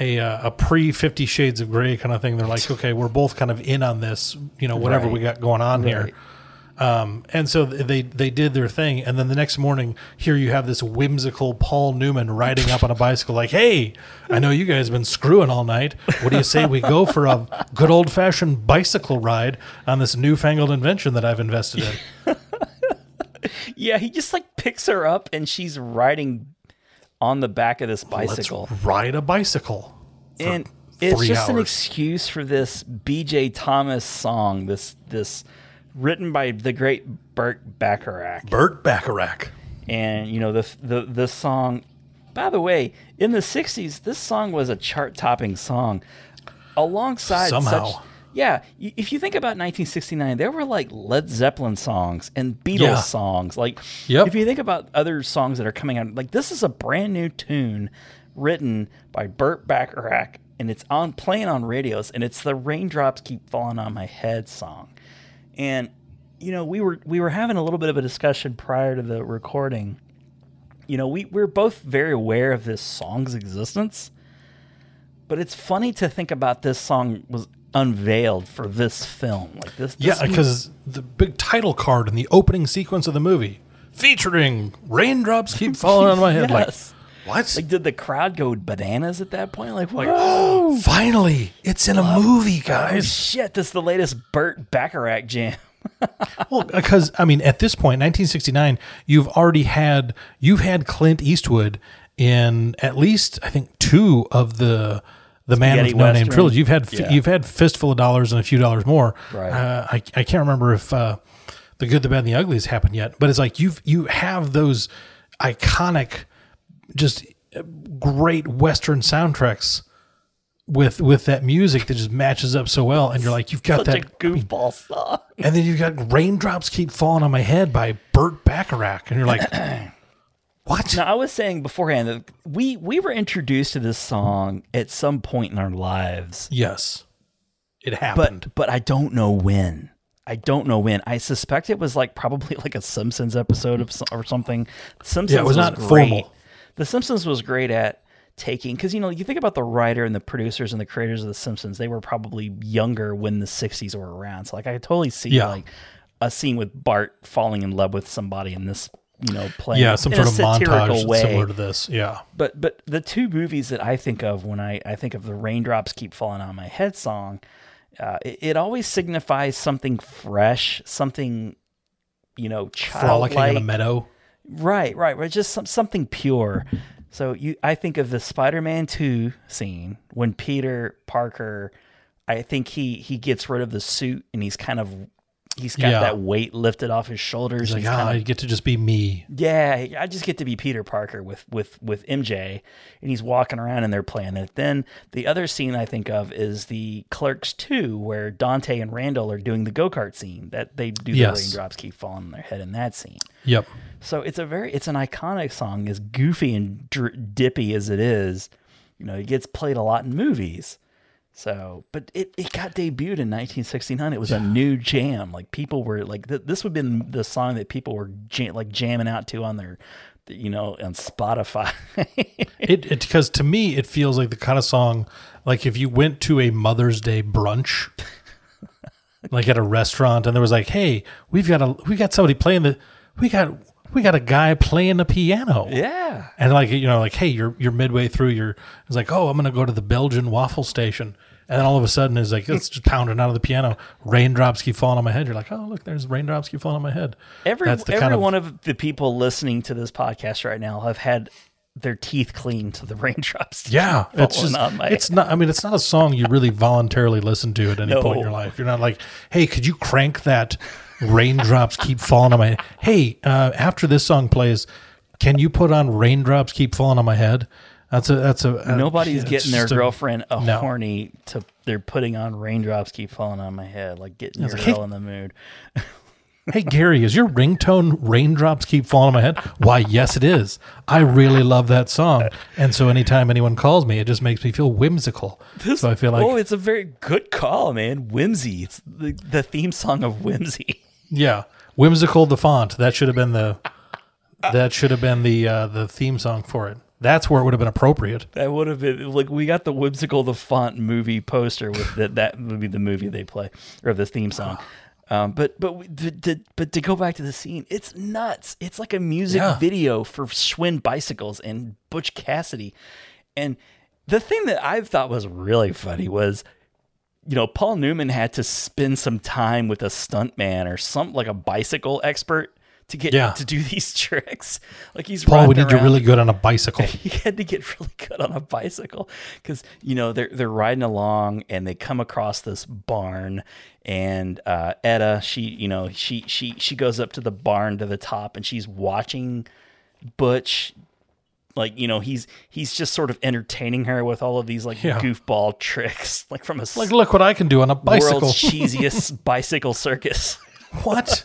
a, uh, a pre 50 shades of gray kind of thing they're like okay we're both kind of in on this you know whatever Right. we got going on here Right. Um, and so they they did their thing, and then the next morning, here you have this whimsical Paul Newman riding up on a bicycle, like, "Hey, I know you guys have been screwing all night. What do you say we go for a good old fashioned bicycle ride on this newfangled invention that I've invested in?" yeah, he just like picks her up and she's riding on the back of this Let's bicycle. ride a bicycle. and it's just an excuse for this BJ Thomas song, this this written by the great Burt Bacharach. Burt Bacharach. and you know the the the song by the way in the 60s this song was a chart topping song alongside Somehow. such yeah if you think about 1969 there were like led zeppelin songs and beatles Yeah. songs like Yep. if you think about other songs that are coming out like this is a brand new tune written by burt bacharach and it's on playing on radios and it's the raindrops keep falling on my head song and you know, we were we were having a little bit of a discussion prior to the recording. You know, we we're both very aware of this song's existence, but it's funny to think about this song was unveiled for this film. Like this, Yeah, because the big title card in the opening sequence of the movie featuring raindrops keep falling on my head. Yes. Like, what? like did the crowd go bananas at that point? Like, Like, finally, it's in a movie, oh guys. shit! This is the latest Burt Bacharach jam. Well, because I mean, at this point, 1969, you've already had you've had Clint Eastwood in at least I think two of the the Man Spaghetti with No Name trilogy. You've had Yeah. you've had Fistful of Dollars and a few dollars more. Right. Uh, I I can't remember if uh, the Good, the Bad, and the Ugly has happened yet, but it's like you've you have those iconic, just great Western soundtracks with with that music that just matches up so well, and you're like, you've got Such a that, goofball song. and then you've got raindrops keep falling on my head by Burt Bacharach, and you're like, what? Now, I was saying beforehand that we we were introduced to this song at some point in our lives, Yes, it happened. but but I don't know when. I don't know when. I suspect it was like probably like a Simpsons episode of or something. Simpsons Yeah, it was not great. formal. The Simpsons was great at taking because you know you think about the writer and the producers and the creators of the Simpsons. They were probably younger when the '60s were around. So like I could totally see Yeah. like a scene with Bart falling in love with somebody in this you know playing yeah, some in sort of montage way similar to this. Yeah, but but the two movies that I think of when I, I think of the raindrops keep falling on my head song, uh, it, it always signifies something fresh, something you know frolicking childlike. in a meadow. Right, right, right. Just some, something pure. So you, I think of the Spider-Man two scene when Peter Parker, I think he he gets rid of the suit and he's kind of he's got Yeah. that weight lifted off his shoulders. He's like, He's ah, kind I get to just be me. yeah, I just get to be Peter Parker with with with MJ, and he's walking around and they're playing it. Then the other scene I think of is the Clerks two, where Dante and Randall are doing the go kart scene. That they do the Yes. raindrops keep falling on their head in that scene. Yep. So it's a very it's an iconic song, as goofy and dr- dippy as it is. You know, it gets played a lot in movies. So, but it, it got debuted in 1969. It was a new jam. Like people were like, th- this would have been the song that people were jam- like jamming out to on their, you know, on Spotify. It it because to me it feels like the kind of song like if you went to a Mother's Day brunch, like at a restaurant, and there was like, hey, we've got a we got somebody playing the we got we got a guy playing the piano. yeah. And like you know, like hey, you're you're midway through. You're it's like, oh, I'm gonna go to the Belgian waffle station, and then all of a sudden it's like it's just pounding out of the piano. Raindrops keep falling on my head. You're like, oh, look, there's raindrops keep falling on my head. Every That's the every kind of- one of the people listening to this podcast right now have had their teeth cleaned to the raindrops. Yeah, it's just it's not. I mean, it's not a song you really voluntarily listen to at any point in your life. You're not like, hey, could you crank that? Raindrops keep falling on my. Hey, uh, after this song plays, can you put on raindrops keep falling on my head? That's a that's a a- Nobody's it's getting their just a- girlfriend a no. horny to they're putting on raindrops keep falling on my head, like getting your like, girl hey- in the mood. Hey Gary, is your ringtone raindrops keep falling on my head? Why, yes, it is. I really love that song, and so anytime anyone calls me, it just makes me feel whimsical. so I feel like, oh, it's a very good call, man. Whimsy. It's the, the theme song of Whimsy. Yeah, whimsical the font. That should have been the that should have been the uh, the theme song for it. That's where it would have been appropriate. That would have been like we got the whimsical the font movie poster with that. That would be the movie they play or the theme song. Um, but but to, to, but to go back to the scene, it's nuts. It's like a music Yeah. video for Schwinn bicycles and Butch Cassidy. And the thing that I thought was really funny was, you know, Paul Newman had to spend some time with a stuntman or some like a bicycle expert to get Yeah. to do these tricks. Like he's Paul, we need you really good on a bicycle. he had to get really good on a bicycle because you know they're they're riding along and they come across this barn and uh, Etta she you know she she she goes up to the barn to the top and she's watching Butch like you know he's he's just sort of entertaining her with all of these like Yeah. goofball tricks like from a Like, look what I can do on a bicycle. world's cheesiest bicycle circus. what?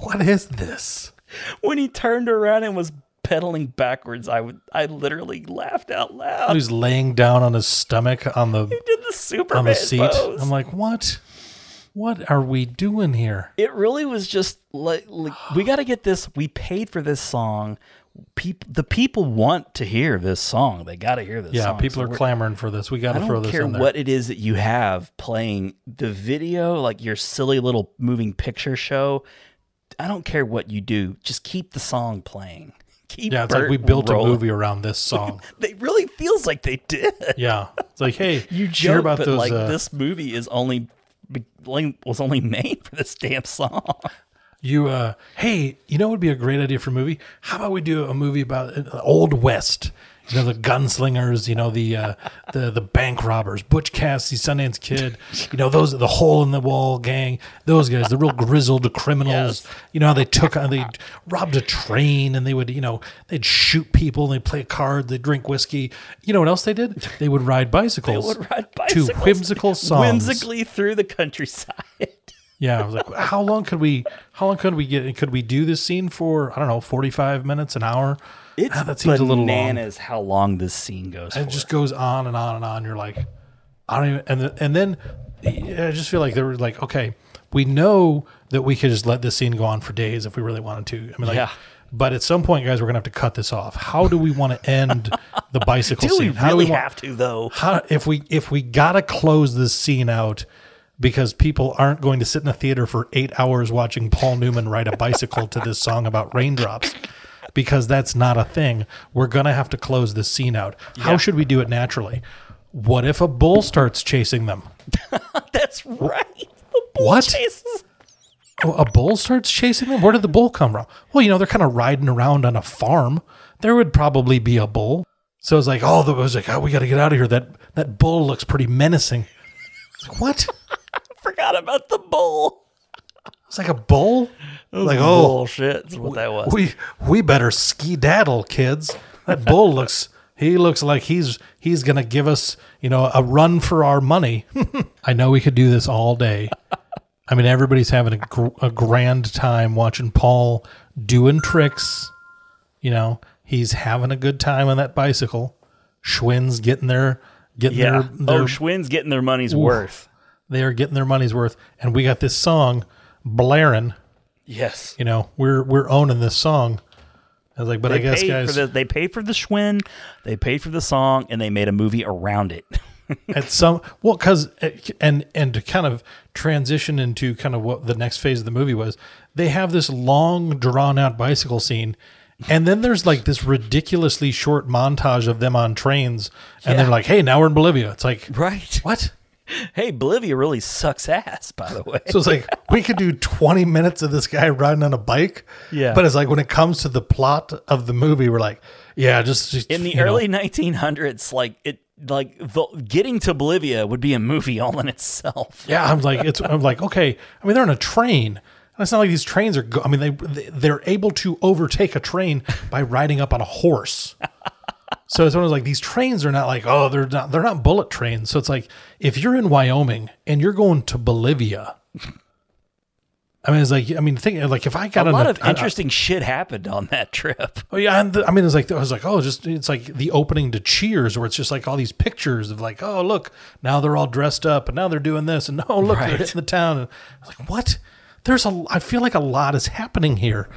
what is this? when he turned around and was pedaling backwards, I would I literally laughed out loud. He's laying down on his stomach on the he did the Superman on the seat. pose. I'm like, what? What are we doing here? it really was just like, like we got to get this. We paid for this song. People, the people want to hear this song. They got to hear this. Yeah, song. people So are clamoring for this. We got to throw don't this care in there. what it is that you have playing the video, like your silly little moving picture show. I don't care what you do. Just keep the song playing. Keep yeah, it's like we built rolling. a movie around this song. It really feels like they did. yeah, it's like, hey, You you hear about but those? like uh, this movie is only- was only made for this damn song. You, uh, hey, you know what would be a great idea for a movie? How about we do a movie about uh, Old West? you know, the gunslingers, you know, the uh, the the bank robbers, Butch Cassidy, Sundance Kid, you know, those the hole in the wall gang, those guys, the real grizzled criminals. You know, how they took on they robbed a train and they would, you know, they'd shoot people and they'd play cards, they'd drink whiskey. You know what else they did? They would ride bicycles. They would ride to bicycles whimsical songs. whimsically through the countryside. Yeah, I was like, how long could we? How long could we get? Could we do this scene for? I don't know, forty-five minutes, an hour. It's Ah, that seems a little long. bananas how long this scene goes it just goes on and on and on. You're like, I don't even. And the, and then I just feel like they were like, okay, we know that we could just let this scene go on for days if we really wanted to. I mean, like, Yeah. but at some point, guys, we're gonna have to cut this off. How do we want to end the bicycle Do we scene? How do we want, have to though? how if we if we gotta close this scene out because people aren't going to sit in a theater for eight hours watching Paul Newman ride a bicycle to this song about raindrops because that's not a thing. We're gonna have to close this scene out. How should we do it naturally? What if a bull starts chasing them? That's right. The bull What? chases. Oh, A bull starts chasing them? Where did the bull come from? Well, you know, they're kind of riding around on a farm. There would probably be a bull. So it's like, oh, the, it was like, oh, we got to get out of here. That that bull looks pretty menacing. Like, what? Forgot about the bull. It's like a bull. Like, oh, bullshit. That's what that was. we we better skedaddle, kids. That bull looks. He looks like he's he's gonna give us, you know, a run for our money. I know we could do this all day. I mean, everybody's having a, gr- a grand time watching Paul doing tricks. You know, he's having a good time on that bicycle. Schwinn's getting their getting yeah. their, oh, their oh, Schwinn's getting their money's worth. they are getting their money's worth, and we got this song blaring. Yes. You know, we're we're owning this song. I was like, but They I guess guys, the, they paid for the Schwinn, they paid for the song, and they made a movie around it. at some well because and and to kind of transition into kind of what the next phase of the movie was they have this long drawn out bicycle scene and then there's like this ridiculously short montage of them on trains and they're like hey now we're in bolivia it's like right. what Hey, Bolivia really sucks ass, by the way. so it's like we could do 20 minutes of this guy riding on a bike Yeah. but it's like when it comes to the plot of the movie we're like yeah just, just in the you know, early 1900s, like it, like the, getting to Bolivia would be a movie all in itself. Yeah, I'm like, it's. I'm like, okay. I mean, they're on a train. It's not like these trains are. Go- I mean, they they- they're able to overtake a train by riding up on a horse. So it's one of like these trains are not like oh they're not they're not bullet trains. So it's like if you're in Wyoming and you're going to Bolivia. I mean, it's like I mean, think like if I got a lot a- of I- interesting shit happened on that trip. Oh yeah, and the, I mean, it's like I was like, oh, just it's like the opening to Cheers, where it's just like all these pictures of like, oh look, now they're all dressed up, and now they're doing this, and oh look, they're hitting the town. And I was like, what? There's a, I feel like a lot is happening here,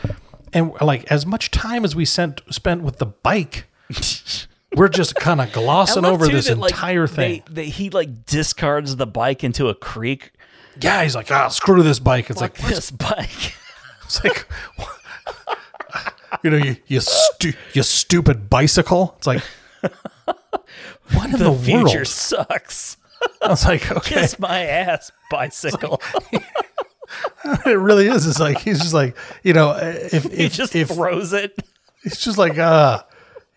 and like as much time as we sent spent with the bike, we're just kind of glossing over too, this that, like, entire thing. They, they, he like discards the bike into a creek. yeah, he's like, ah, screw this bike. It's Like like, this bike. It's like, you know, you you, stu- you stupid bicycle. It's like, what in the, The future world? sucks. I was like, okay, Kiss my ass, bicycle. it really is. It's like he's just like, you know, if he if just if throws it. it's just like, uh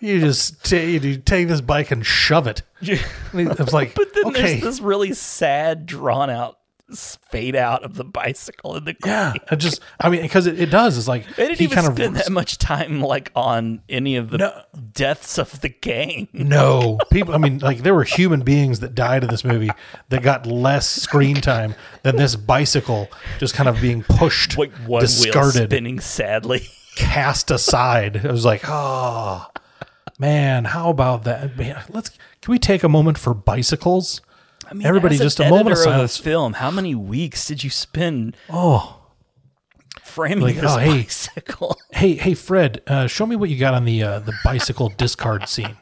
you just ta- you take this bike and shove it. I mean, it like, But then okay, there's this really sad, drawn out fade out of the bicycle in the creek. yeah, it just, I mean, because it, it does. It's like They didn't he even kind spend of that much time like on any of the No. deaths of the gang. No, people. I mean, like there were human beings that died in this movie that got less screen time than this bicycle, just kind of being pushed, Like one wheel discarded, spinning sadly. cast aside. It was like, oh man, how about that? Man, let's can we take a moment for bicycles? I mean, Everybody, just a moment of silence. film. How many weeks did you spend Oh, framing Like, this oh, hey. bicycle? hey, hey, Fred, uh, show me what you got on the uh, the bicycle discard scene.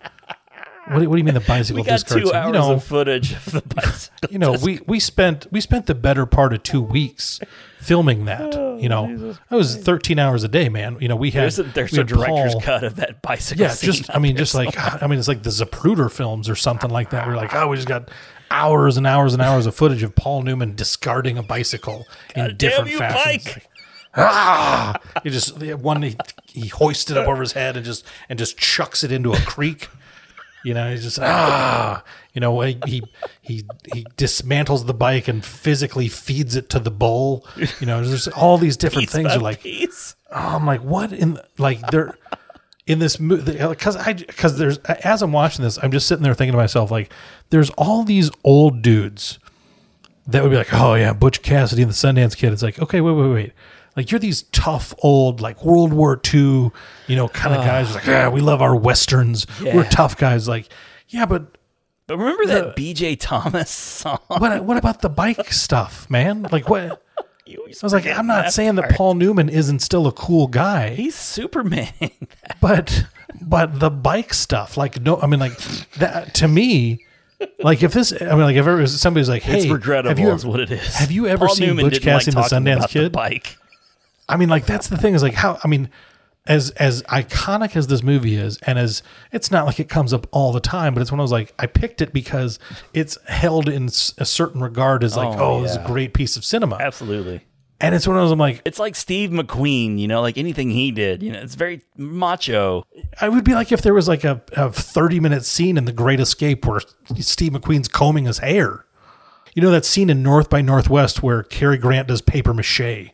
What, do- what do you mean the bicycle We got discard two scene? hours you know, of footage of the bicycle. you know, we we spent we spent the better part of two weeks filming that. you know, that was thirteen hours a day, man. You know, we had there's a, there's a director's Paul- cut of that bicycle. Yeah, scene just I mean, just like somewhere. I mean, it's like the Zapruder films or something like that. We're like, oh, we just got hours and hours and hours of footage of Paul Newman discarding a bicycle in God different you, fashions. bike! Like, ah! He just one he, he hoists it up over his head and just and just chucks it into a creek. You know, he's just ah, you know, he he he, he dismantles the bike and physically feeds it to the bull. You know, there's all these different Piece things. You're like, piece. oh, I'm like, what in like they're in this movie because I because there's as I'm watching this, I'm just sitting there thinking to myself like, there's all these old dudes that would be like, oh yeah, Butch Cassidy and the Sundance Kid. It's like, okay, wait, wait, wait. Like you're these tough old like World War II, you know, kind of guys. Like, yeah, we love our westerns. We're tough guys. Like, yeah, but But remember that BJ Thomas song? what what about the bike stuff, man? Like what? You I was like, I'm not saying that. Paul Newman isn't still a cool guy. He's Superman. but but the bike stuff like no i mean like that to me like if this i mean like if ever somebody's like hey it's regrettable, have you is ever, what it is. have you ever Paul seen Newman butch didn't like and the sundance kid bike. i mean like that's the thing is like how i mean as as iconic as this movie is and as it's not like it comes up all the time but it's one of those like i picked it because it's held in s- a certain regard as like Oh, oh, this is a great piece of cinema Absolutely. and it's one of those i'm like It's like Steve McQueen, you know, like anything he did, you know, it's very macho. I would be like if there was like a, a 30 minute scene in The Great Escape where Steve McQueen's combing his hair. You know that scene in North by Northwest where Cary Grant does paper mache?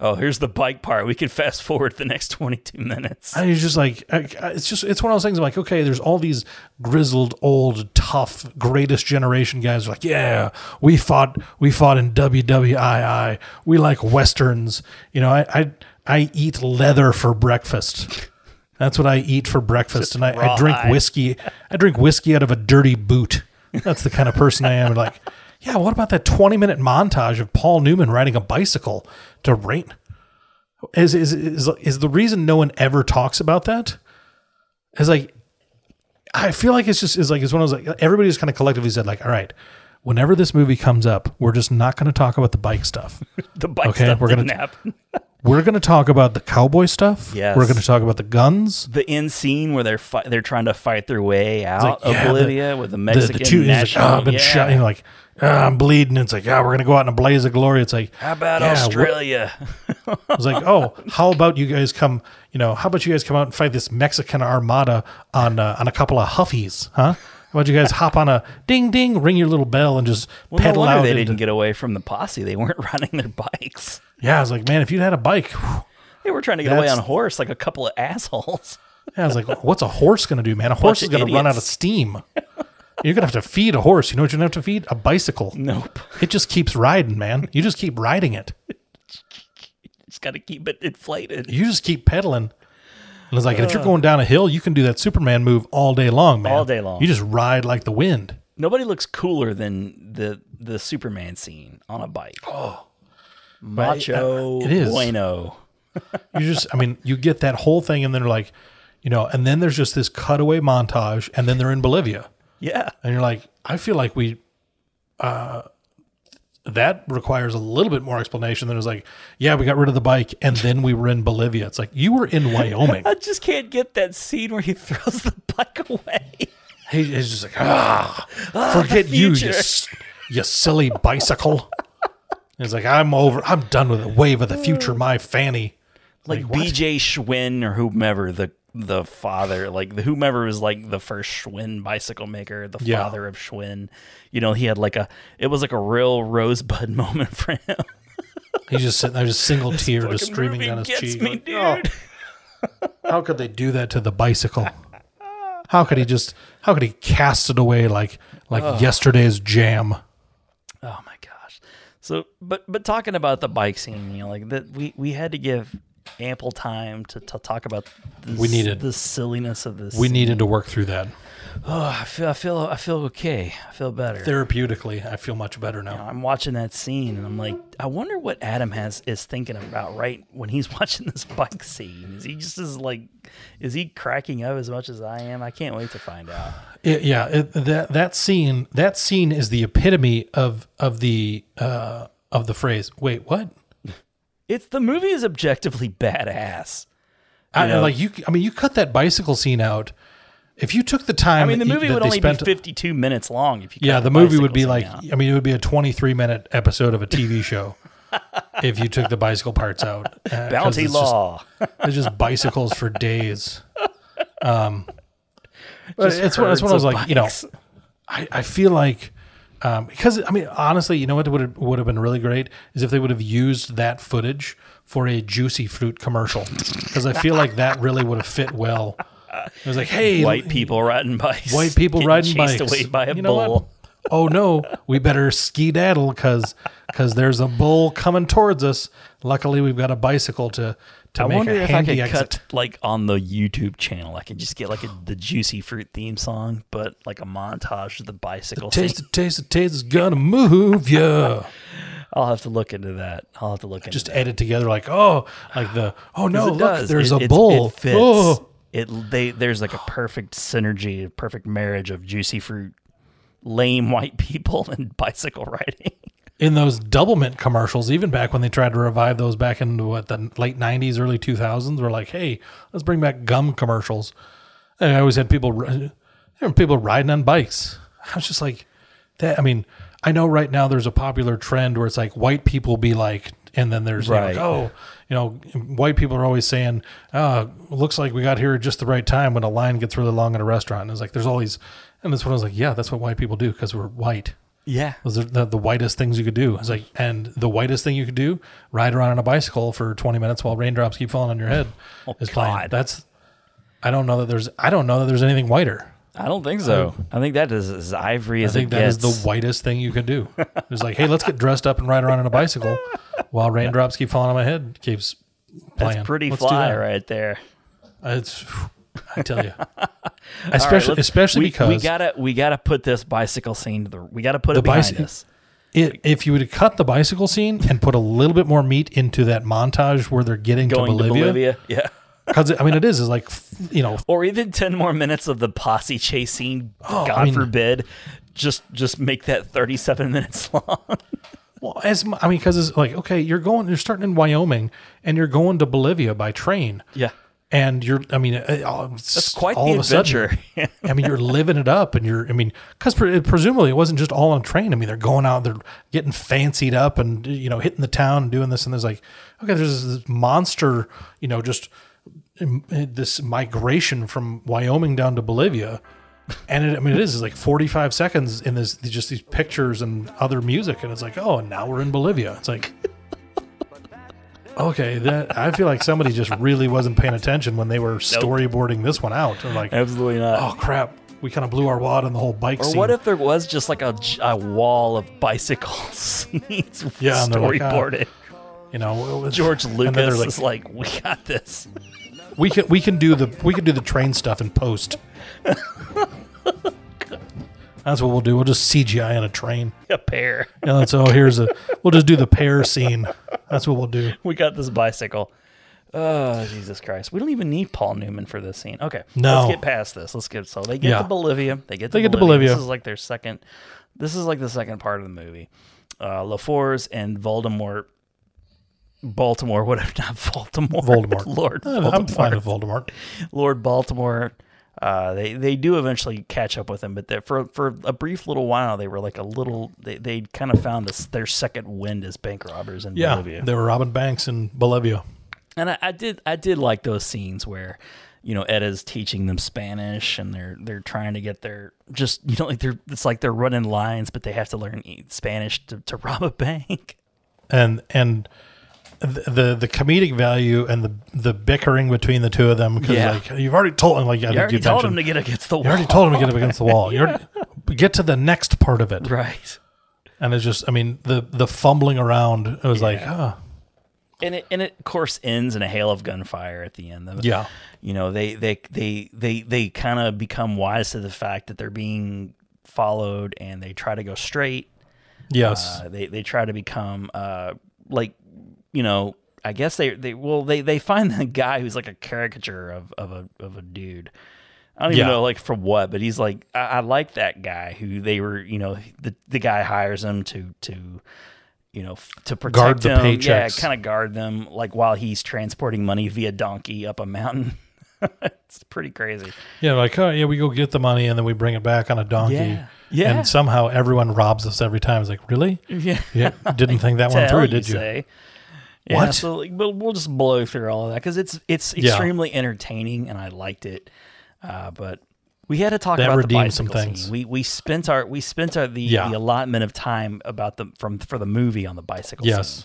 Oh, here's the bike part. We can fast forward the next 22 minutes. And he's just like, I- I- it's just, it's one of those things I'm like, okay, there's all these grizzled, old, tough, greatest generation guys like, yeah, we fought, we fought in WWII. We like Westerns. You know, I, I, I eat leather for breakfast. That's what I eat for breakfast. And I, I drink whiskey. I drink whiskey out of a dirty boot. That's the kind of person I am. Like, yeah, what about that 20 minute montage of Paul Newman riding a bicycle to rain? Is, is, is, is the reason no one ever talks about that? Is like, I feel like it's just, is like, it's one of those, like, everybody just kind of collectively said, like, all right, whenever this movie comes up, we're just not going to talk about the bike stuff. the bike okay, stuff we're gonna- happen. We're going to talk about the cowboy stuff. Yes. We're going to talk about the guns. The end scene where they're fi- they're trying to fight their way out like, of yeah, the- Bolivia with the the, Mexican the two he's like, national. oh, I've been yeah. shot. You know, like, oh, I'm bleeding. It's like, yeah, we're gonna go out in a blaze of glory. It's like, How about yeah, Australia? It's like, oh, how about you guys come? You know, how about you guys come out and fight this Mexican armada on uh, on a couple of Huffys, huh? How about you guys hop on a ding ding, ring your little bell, and just Well, no pedal wonder out? they into- didn't get away from the posse. They weren't riding their bikes. Yeah, I was like, man, if you'd had a bike, whew. They were trying to get away That's- on a horse like a couple of assholes. yeah, I was like, what's a horse gonna do, man? A horse is of gonna run out of steam. You're gonna have to feed a horse. You know what you're gonna have to feed? A bicycle. Nope. It just keeps riding, man. You just keep riding it. Just got to keep it inflated. You just keep pedaling. And it's like, if you're going down a hill, you can do that Superman move all day long, man. All day long. You just ride like the wind. Nobody looks cooler than the the Superman scene on a bike. Oh, macho. it is. bueno. You just, I mean, you get that whole thing, and then they're like, you know, and then there's just this cutaway montage, and then they're in Bolivia, Yeah. and you're like, I feel like we, uh, that requires a little bit more explanation than it's like, yeah, we got rid of the bike, and then we were in Bolivia. It's like you were in Wyoming. I just can't get that scene where he throws the bike away. He, he's just like, ah, forget you, you, you silly bicycle. He's like, I'm over. I'm done with it. Wave of the future, my fanny. Like, what? BJ Schwinn or whomever the the father, like the whomever was like the first Schwinn bicycle maker, the Yeah. father of Schwinn. You know, he had like a it was like a real rosebud moment for him. He's just sitting there, just single tear just streaming movie down his gets cheek. me, dude. "Oh, how could they do that to the bicycle? How could he just? How could he cast it away like like yesterday's jam? So, but but talking about the bike scene, you know, like that, we we had to give ample time to, to talk about. This, We needed- the silliness of this. We scene. needed to work through that Oh, I feel I feel I feel okay. I feel better. therapeutically. I feel much better now. I'm watching that scene and I'm like, I wonder what Adam has is thinking about right when he's watching this bike scene. Is he just as like, is he cracking up as much as I am? I can't wait to find out. It- yeah, it, that that scene that scene is the epitome of of the uh, of the phrase. Wait, what? It's the movie is objectively badass. I, know? like you, I mean, you cut that bicycle scene out. If you took the time, I mean, the you- movie would only spent, be 52 minutes long if you. Yeah, the movie would be like, out. I mean, it would be a 23 minute episode of a TV show if you took the bicycle parts out. Uh, bounty it's just- law. it's just bicycles for days. Um, it's one, it's one of those like you know. I, I feel like um, because I mean honestly, you know what would would have been really great is if they would have used that footage for a juicy fruit commercial because I feel like that really would have fit well. It was like, hey, white people riding bikes, white people riding bikes away by a You know what? bull. Oh no, we better skedaddle because because there's a bull coming towards us. Luckily, we've got a bicycle to to I make wonder a if I could exit. cut like on the YouTube channel. I could just get like a, the Juicy Fruit theme song, but like a montage of the bicycle. Taste scene. the taste the taste is gonna move ya. I'll have to look into that. I'll have to look into Just that. edit together like oh like the oh no look does. there's It- a bull. It fits. Oh. It they there's like a perfect synergy, a perfect marriage of Juicy Fruit, lame white people, and bicycle riding. in those double mint commercials, even back when they tried to revive those back in what the late '90s, early 2000s, were like, "Hey, let's bring back gum commercials." And I always had people, people riding on bikes. I was just like, that. I mean, I know right now there's a popular trend where it's like white people be like, and then there's Right. like, oh, you know, white people are always saying, "Oh, looks like we got here at just the right time when a line gets really long at a restaurant." And it's like, there's always, and that's when I was like, yeah, that's what white people do because we're white. Yeah, Those are the, the whitest things you could do. It's like, and the whitest thing you could do, ride around on a bicycle for 20 minutes while raindrops keep falling on your head oh, is playing. Oh, That's, I don't know that there's, I don't know that there's anything whiter. I don't think so. I think that is as ivory I as think it that is gets. the whitest thing you can do. It's like, hey, let's get dressed up and ride around on a bicycle while raindrops keep falling on my head. Keeps playing. That's pretty Let's fly that. right there. Uh, it's, I tell you, especially, let's- especially we, because we gotta we gotta put this bicycle scene to the we gotta put The it behind bicy- us. it, if you would cut the bicycle scene and put a little bit more meat into that montage where they're getting Going to to Bolivia, Bolivia, yeah. Because I mean it is is like you know Or even ten more minutes of the posse chase scene. Oh, God I mean- forbid. Just just make that thirty seven minutes long. well as I mean because it's like okay you're going you're starting in Wyoming and you're going to Bolivia by train yeah. and you're I mean That's quite all the of a sudden, adventure. I mean you're living it up and you're I mean because pre- presumably it wasn't just all on train I mean they're going out they're getting fancied up and you know hitting the town and doing this and there's like okay there's this monster you know just this migration from Wyoming down to Bolivia. And it, I mean, it is it's like 45 seconds in this, just these pictures and other music. And it's like, oh, and now we're in Bolivia. It's like, okay, that I feel like somebody just really wasn't paying attention when they were storyboarding this one out. They're like, Absolutely not. oh, crap. We kind of blew our wad on the whole bike or scene. what if there was just like a wall of bicycles Yeah, they're like, ah, storyboarded? you know, George Lucas like, is like, we got this. We can we can do the we can do the train stuff in post. That's what we'll do. We'll just CGI on a train. A pair. Yeah, that's oh here's a we'll just do the pair scene. That's what we'll do. We got this bicycle. Oh Jesus Christ! We don't even need Paul Newman for this scene. Okay, No. Let's get past this. Let's get so they get Yeah. to Bolivia. They get to They get to Bolivia. Bolivia. This is like their second. This is like the second part of the movie. Uh, Lefors and Voldemort. Baltimore, whatever, not Baltimore. Voldemort. Lord Uh, I'm fine with Voldemort. Lord Baltimore. Uh, they they do eventually catch up with him, but for for a brief little while they were like a little. They they kind of found this, their second wind as bank robbers in Yeah, Bolivia. they were robbing banks in Bolivia. And I, I did I did like those scenes where, you know, Etta's teaching them Spanish and they're they're trying to get their just you know like they're it's like they're running lines but they have to learn Spanish to, to rob a bank. and and the the, comedic value and the the bickering between the two of them because Yeah. like you've already told him like I You already you told him to get against the wall. you already told him to get up against the wall. You already get to the next part of it, right. and it's just I mean the the fumbling around. It was like Yeah. oh And it and it of course ends in a hail of gunfire at the end. of Yeah. You know, they they they they they kind of become wise to the fact that they're being followed and they try to go straight. yes Uh, they they try to become uh, like you know I guess they they well they they find the guy who's like a caricature of of a of a dude. I don't even Yeah. know like for what, but he's like I, I like that guy who they were you know the the guy hires him to to you know f- to protect Guard the them, yeah, kind of guard them like while he's transporting money via donkey up a mountain. it's pretty crazy. yeah like oh yeah we go get the money and then we bring it back on a donkey. Yeah. Yeah. And somehow everyone robs us every time. It's like really? Yeah. Yeah, didn't think that one through, you did you? Say. Yeah, What? So like, we'll, we'll just blow through all of that because it's it's Yeah. extremely entertaining and I liked it. Uh, but We had to talk That about the redeemed some bicycle things. scene. We we spent our we spent our the, Yeah. the allotment of time about the from for the movie on the bicycle. Yes. scene.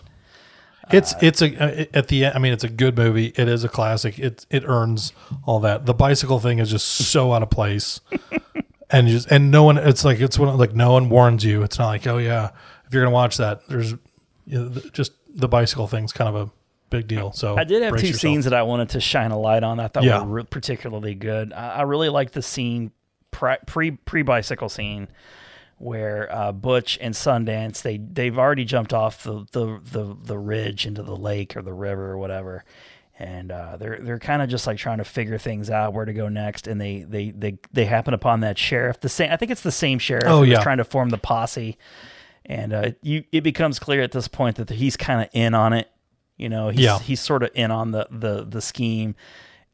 It's it's a uh, at the end. I mean, it's a good movie. It is a classic. It it earns all that. The bicycle thing is just so out of place, and just and no one. It's like it's one like no one warns you. It's not like oh yeah, if you're gonna watch that, there's you know, just the bicycle thing's kind of a big deal. So I did have two yourself. scenes that I wanted to shine a light on. I thought Yeah. were re- particularly good. I, I really liked the scene pre pre bicycle scene where uh, Butch and Sundance they they've already jumped off the, the the the ridge into the lake or the river or whatever. And uh, they're they're kind of just like trying to figure things out where to go next, and they they they they happen upon that sheriff. The same, I think it's the same sheriff. Oh, yeah. trying to form the posse, and uh, you it becomes clear at this point that he's kind of in on it. You know, he's, Yeah. he's sort of in on the the the scheme,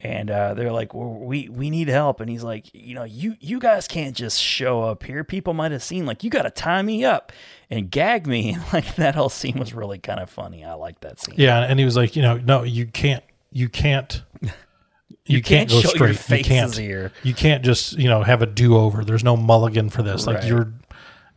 and uh, they're like, well, "We we need help," and he's like, "You know, you you guys can't just show up here. People might have seen like you got to tie me up and gag me." And like that whole scene was really kind of funny. I like that scene. Yeah, and he was like, you know, no, you can't, you can't, you, can't go show your straight. you can't. here. You can't just, you know, have a do over. There's no mulligan for this. Like Right. you're,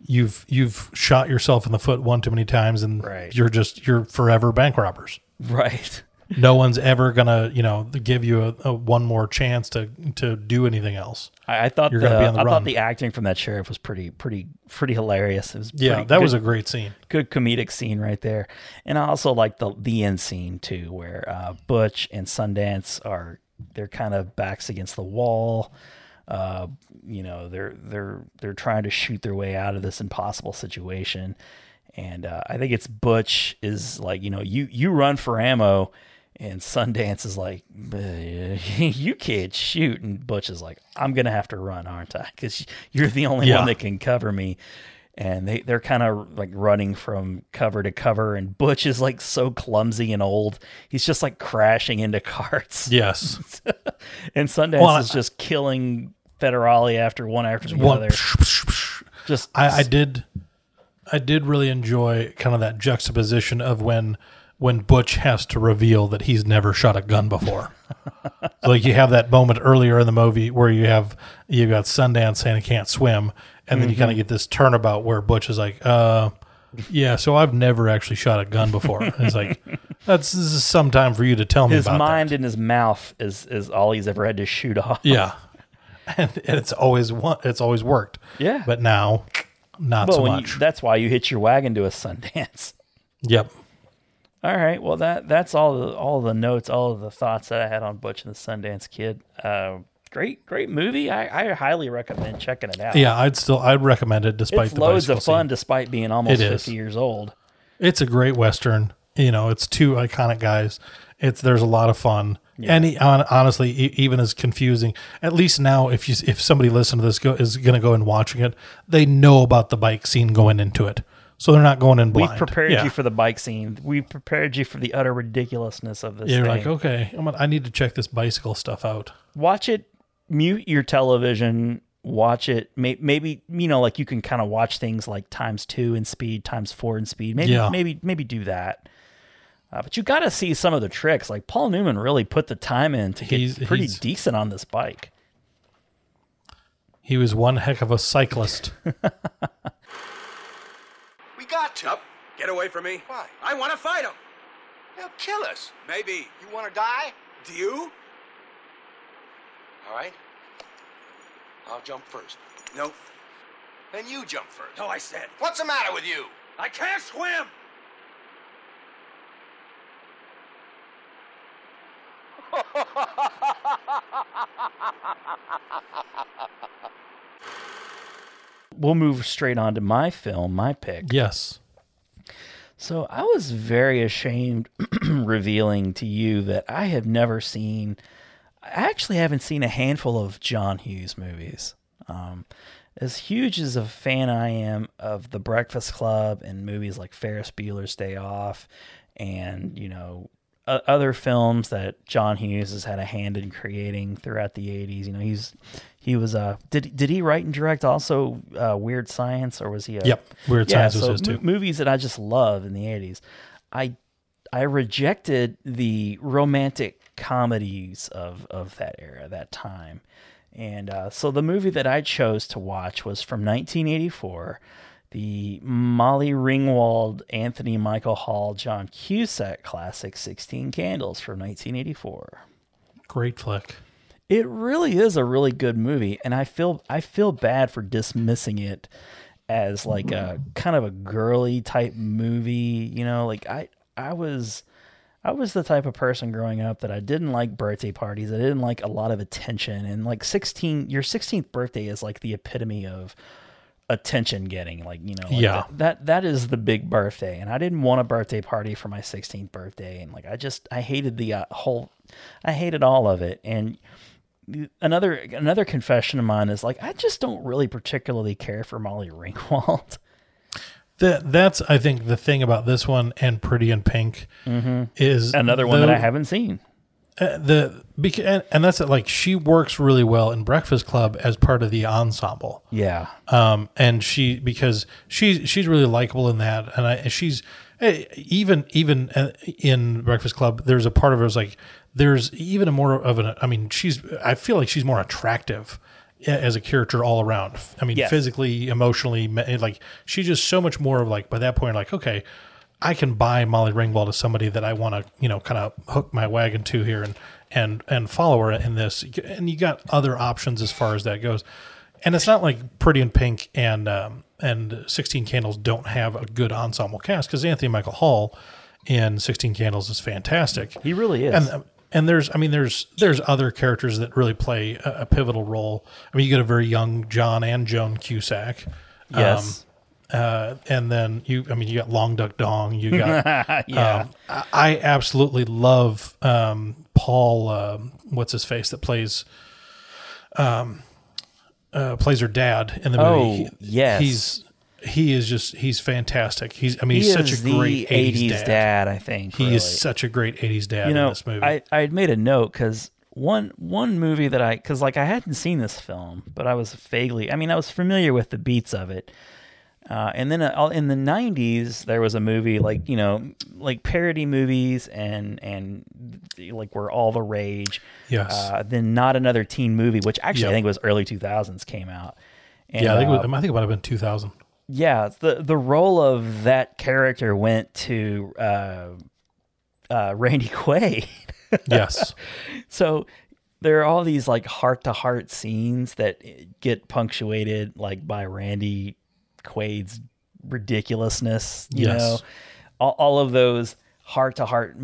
you've you've shot yourself in the foot one too many times, and Right. you're just you're forever bank robbers. Right. No one's ever gonna, you know, give you a, a one more chance to to do anything else. I, I thought You're the, gonna be on the I run. thought the acting from that sheriff was pretty pretty pretty hilarious. It was Yeah, that good- was a great scene. good comedic scene right there. And I also like the the end scene too, where uh, Butch and Sundance are they're kind of backs against the wall. Uh, you know, they're they're they're trying to shoot their way out of this impossible situation. And uh, I think it's Butch is like, you know, you you run for ammo, and Sundance is like, "Uh, you can't shoot, and Butch is like, I'm gonna have to run, aren't I? Because you're the only Yeah. one that can cover me and they they're kind of like running from cover to cover and butch is like so clumsy and old he's just like crashing into carts Yes, and sundance Well, is just killing federale after one after the one. other just I, I did, I did really enjoy kind of that juxtaposition of when when Butch has to reveal that he's never shot a gun before. like you have that moment earlier in the movie where you have you got Sundance saying he can't swim, and then you Mm-hmm. kind of get this turnabout where Butch is like, uh. Yeah, so I've never actually shot a gun before. And it's like that's this is some time for you to tell me his mind that. and his mouth is is all he's ever had to shoot off Yeah, and, it's always one. It's always worked. Yeah. but now not so when you, much. that's why you hit your wagon to a sundance yep. All right. Well, that that's all the all the notes, all of the thoughts that I had on Butch and the Sundance Kid. Uh, great, great movie. I, I highly recommend checking it out. Yeah, I'd still I'd recommend it despite it's the loads of fun, scene. despite being almost fifty years old. It's a great western. You know, it's two iconic guys. It's there's a lot of fun. And he, hon, honestly, e- even as confusing, at least now, if you if somebody listening to this go, is going to go and watching it, they know about the bike scene going into it, so they're not going in blind. We've prepared Yeah. you for the bike scene. We've prepared you for the utter ridiculousness of this. Yeah, You're thing. like, okay, I'm gonna, I need to check this bicycle stuff out. watch it mute your television watch it may, maybe you know like you can kind of watch things like times two in speed times four in speed maybe Yeah. maybe maybe do that uh, but you got to see some of the tricks like paul newman really put the time in to get He's- pretty he's- decent on this bike He was one heck of a cyclist. We got to. Up. Get away from me. Why? I want to fight him. They'll kill us. Maybe. You want to die? Do you? All right. I'll jump first. No. Then you jump first. No, I said. What's the matter with you? I can't swim. we'll move straight on to my film my pick yes. So I was very ashamed revealing to you that I have never seen. I actually haven't seen a handful of John Hughes movies. Um, as huge as a fan I am of The Breakfast Club and movies like Ferris Bueller's Day Off, and you know other films that John Hughes has had a hand in creating throughout the '80s. You know, he's he was uh did did he write and direct also uh, Weird Science or was he a Yep. Weird yeah, Science was so his too. mo- movies that I just love in the '80s. I I rejected the romantic comedies of of that era, that time, And uh, so the movie that I chose to watch was from 1984, the Molly Ringwald, Anthony Michael Hall, John Cusack classic 16 Candles from 1984. Great flick. It really is a really good movie, and I feel I feel bad for dismissing it as like a kind of a girly type movie. You know, like I I was I was the type of person growing up that I didn't like birthday parties. I didn't like a lot of attention, and like sixteen, your sixteenth birthday is like the epitome of attention getting. Like you know, like Yeah. that, that that is the big birthday, and I didn't want a birthday party for my sixteenth birthday, and like I just I hated the uh, whole, I hated all of it, and another another confession of mine is like I just don't really particularly care for Molly Ringwald. That that's I think the thing about this one and Pretty in Pink is Another one that I haven't seen. Uh, the beca- and, and that's it, like she works really well in Breakfast Club as part of the ensemble. Yeah. um, and she because she's she's really likable in that, and I she's eh, even even uh, in Breakfast Club. There's a part of her is like there's even a more of an. I mean, she's I feel like she's more attractive as a character all around. I mean, Yes. physically, emotionally, like she's just so much more of like by that point, like okay. I can buy Molly Ringwald as somebody that I want to, you know, kind of hook my wagon to here and and and follow her in this. And you got other options as far as that goes. And it's not like Pretty in Pink and um, and Sixteen Candles don't have a good ensemble cast because Anthony Michael Hall in Sixteen Candles is fantastic. He really is. And and there's I mean there's there's other characters that really play a, a pivotal role. I mean you get a very young John and Joan Cusack. yes. Uh, and then you, I mean, you got Long Duck Dong. You got, Yeah. um, I, absolutely love um, Paul. Um, what's his face that plays, um, uh, plays her dad in the Oh, movie. He- yes. he's he is just he's fantastic. He's I mean he he's such a great 80s, dad. dad. I think. He really. is such a great '80s dad you know, in this movie. I, I had made a note because one one movie that I because like I hadn't seen this film, but I was vaguely. I mean, I was familiar with the beats of it. Uh, and then uh, in the '90s, there was a movie like you know, like parody movies and and like were all the rage. Yes. Uh, then not another teen movie, which actually I Yep. think was early 2000s came out. And, yeah, I think, it uh, was, I think it might have been 2000. yeah, the the role of that character went to uh, uh, Randy Quaid. Yes, so there are all these like heart to heart scenes that get punctuated like by Randy Quaid's ridiculousness. You Yes. know, all, all of those heart to heart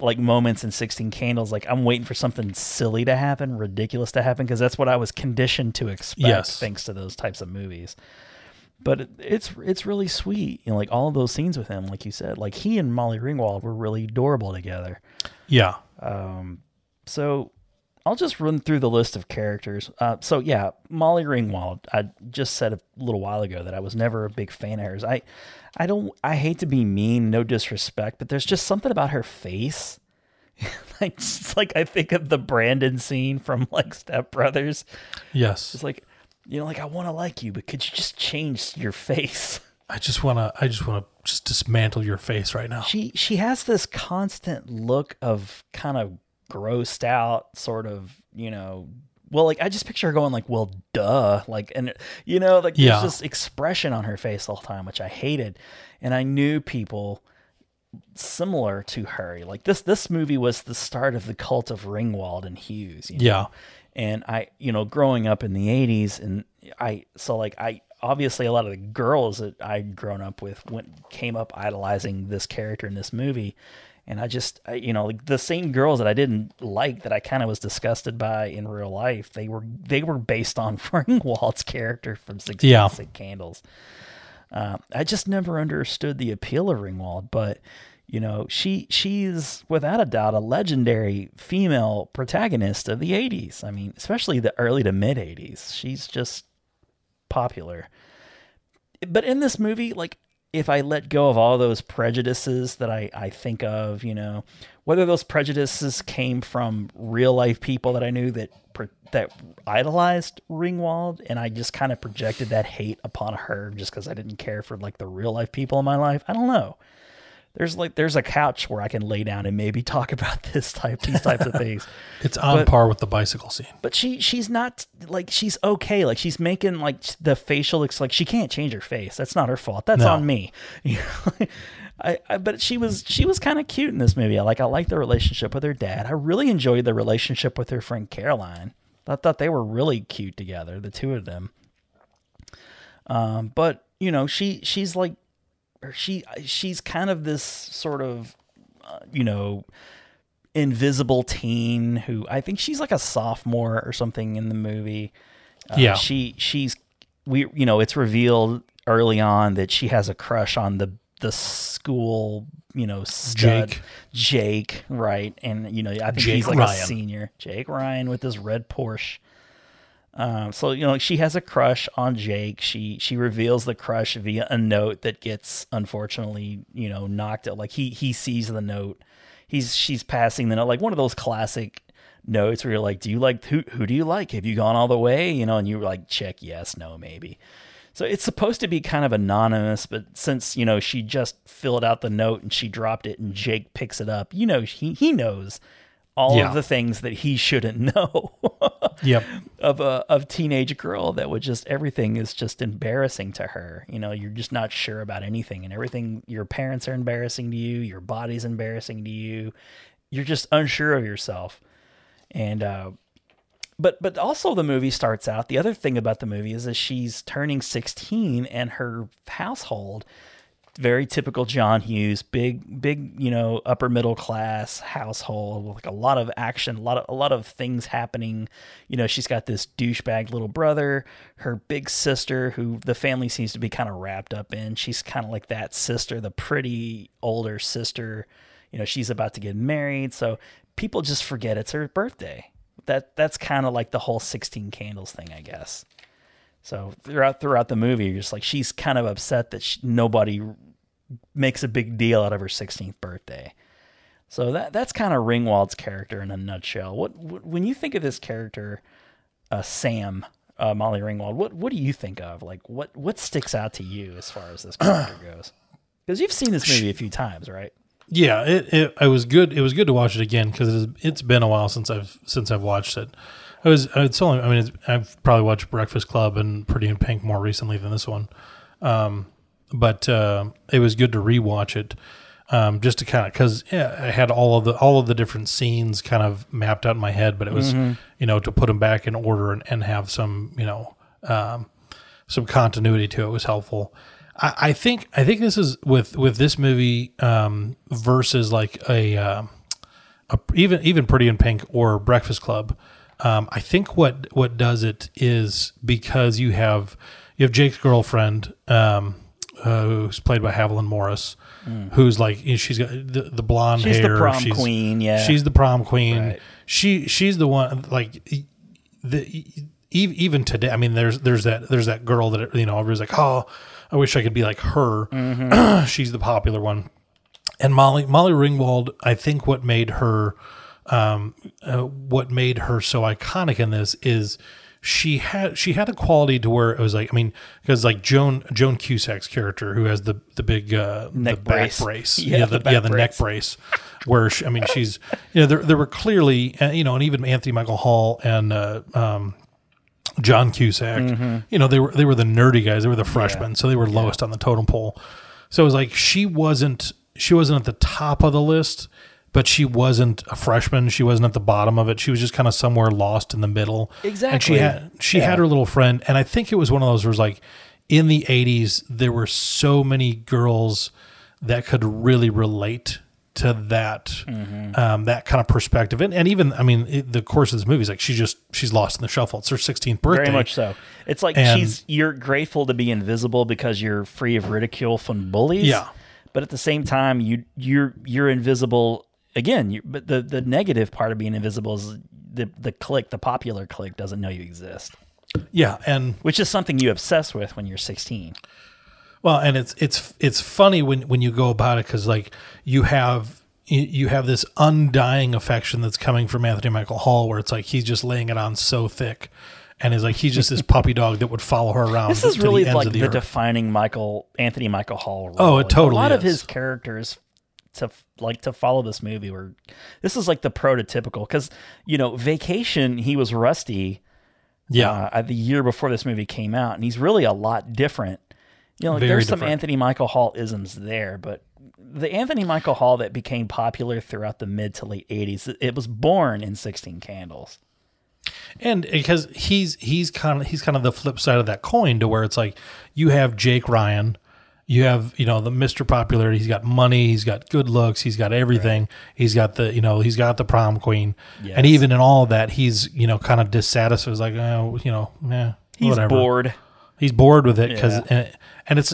like moments in 16 candles like i'm waiting for something silly to happen ridiculous to happen because that's what i was conditioned to expect Yes. thanks to those types of movies but it, it's it's really sweet you know like all of those scenes with him like you said like he and molly ringwald were really adorable together yeah, um, so I'll just run through the list of characters. Uh, so yeah, Molly Ringwald. I just said a little while ago that I was never a big fan of hers. I, I don't. I hate to be mean, no disrespect, but there's just something about her face. like it's like I think of the Brandon scene from like Step Brothers. yes. It's like, you know, like I want to like you, but could you just change your face? I just wanna, I just wanna just dismantle your face right now. she she has this constant look of kind of grossed out sort of you know well like i just picture her going like well duh like and you know like Yeah. there's this expression on her face all the whole time which i hated and i knew people similar to her like this this movie was the start of the cult of ringwald and hughes you know? Yeah. and i you know growing up in the 80s and i so like i obviously a lot of the girls that i'd grown up with went came up idolizing this character in this movie and i just I, you know like the same girls that i didn't like that i kind of was disgusted by in real life they were they were based on ringwald's character from 16 Yeah. candles uh, I just never understood the appeal of Ringwald, but you know, she she's without a doubt a legendary female protagonist of the '80s. I mean, especially the early to mid '80s. She's just popular. But in this movie, like if I let go of all those prejudices that I, I think of, you know, whether those prejudices came from real life people that I knew that that idolized Ringwald, and I just kind of projected that hate upon her just because I didn't care for like the real life people in my life. I don't know, there's like there's a couch where I can lay down and maybe talk about this type these types of things. It's on But- par with the bicycle scene. But she she's not like she's okay. Like she's making like the facial looks like she can't change her face. That's not her fault. That's No. on me. You know? I, I but she was she was kind of cute in this movie. I like I like the relationship with her dad. I really enjoyed the relationship with her friend Caroline. I thought they were really cute together, the two of them. Um, but you know, she she's like, or she she's kind of this sort of, uh, you know, invisible teen who I think she's like a sophomore or something in the movie. Uh, Yeah. she she's we you know it's revealed early on that she has a crush on the the school you know stud, Jake. Jake right and you know I think Jake he's like Ryan. a senior Jake Ryan with his red Porsche. Um, so you know she has a crush on Jake. She she reveals the crush via a note that gets unfortunately you know knocked out. Like he he sees the note. He's she's passing the note like one of those classic notes where you're like, do you like who who do you like? Have you gone all the way? You know, and you're like check yes, no, maybe. So it's supposed to be kind of anonymous, but since you know she just filled out the note and she dropped it, and Jake picks it up, you know he he knows all Yeah. of the things that he shouldn't know. Yep. of a of teenage girl that would just everything is just embarrassing to her. You know, you're just not sure about anything, and everything. Your parents are embarrassing to you. Your body's embarrassing to you. You're just unsure of yourself, and uh, but but also the movie starts out. The other thing about the movie is that she's turning 16, and her household very typical John Hughes, big, big, you know, upper middle class household, like a lot of action, a lot of a lot of things happening. You know, she's got this douchebag little brother, her big sister, who the family seems to be kind of wrapped up in. She's kind of like that sister, the pretty older sister. You know, she's about to get married, so people just forget it's her birthday. That that's kind of like the whole sixteen candles thing, I guess. So throughout throughout the movie, you're just like she's kind of upset that she, nobody makes a big deal out of her 16th birthday. So that that's kind of Ringwald's character in a nutshell. What, what when you think of this character, uh, Sam uh, Molly Ringwald, what what do you think of? Like what what sticks out to you as far as this character goes? Because you've seen this movie a few times, right? Yeah, it, it it was good. It was good to watch it again because it's, it's been a while since I've since I've watched it. I was it's only I mean it's, I've probably watched Breakfast Club and Pretty in Pink more recently than this one, um, but uh, it was good to rewatch it um, just to kind of because yeah, I had all of the all of the different scenes kind of mapped out in my head, but it was you know to put them back in order and, and have some you know um, some continuity to it was helpful. I, I think I think this is with with this movie um, versus like a, uh, a even even Pretty in Pink or Breakfast Club. Um, I think what what does it is because you have you have Jake's girlfriend um, uh, who's played by Haviland Morris, who's like you know, she's got the, the blonde Mm. She's the hair. prom queen, yeah. she's the prom queen. Right. She she's the one like the even today. I mean, there's there's that there's that girl that you know everybody's like, oh, I wish I could be like her. Mm-hmm. she's the popular one. And Molly Molly Ringwald, I think what made her um, uh, what made her so iconic in this is she had she had a quality to where it was like I mean because like Joan Joan Cusack's character who has the the big uh, Neck the brace. back brace. Yeah, yeah, the the, yeah the neck brace. where she, I mean she's you know there there were clearly uh, you know and even Anthony Michael Hall and uh, um, John Cusack Mm-hmm. you know they were they were the nerdy guys. They were the freshmen. So they were lowest on the totem pole. So it was like she wasn't she wasn't at the top of the list but she wasn't a freshman she wasn't at the bottom of it she was just kind of somewhere lost in the middle and Exactly. she had she Yeah. had her little friend and I think it was one of those where it was like in the 80s there were so many girls that could really relate to that Mm-hmm. um, that kind of perspective and, and even I mean it, the course of this movie is like she just she's lost in the shuffle it's her 16th birthday Very much so. It's like And- she's you're grateful to be invisible because you're free of ridicule from bullies. Yeah. But at the same time, you you're you're invisible again. You, but the the negative part of being invisible is the the clique, the popular click, doesn't know you exist, yeah and which is something you obsess with when you're 16. Well, and it's it's it's funny when when you go about it because like you have you- have this undying affection that's coming from Anthony Michael Hall, where it's like he's just laying it on so thick, and is like he's just this puppy dog that would follow her around. This is the really ends like the, the, defining Michael Anthony Michael Hall. Role. Oh, it Like, totally A lot of his characters to like to follow this movie where this is like the prototypical because you know Vacation he was Rusty Yeah. uh, the year before this movie came out, and he's really a lot different. You know, like Very there's some. Anthony Michael Hall isms there, but the Anthony Michael Hall that became popular throughout the mid to late '80s, it was born in Sixteen Candles. and because he's he's kind of he's kind of the flip side of that coin to where it's like you have Jake Ryan, you have you know the Mr. Popularity. He's got money, he's got good looks, he's got everything. He's got the you know he's got the prom queen, Yes. and even in all that, he's you know kind of dissatisfied. He's like oh you know yeah He's whatever. bored. He's bored with it because Yeah. and, and it's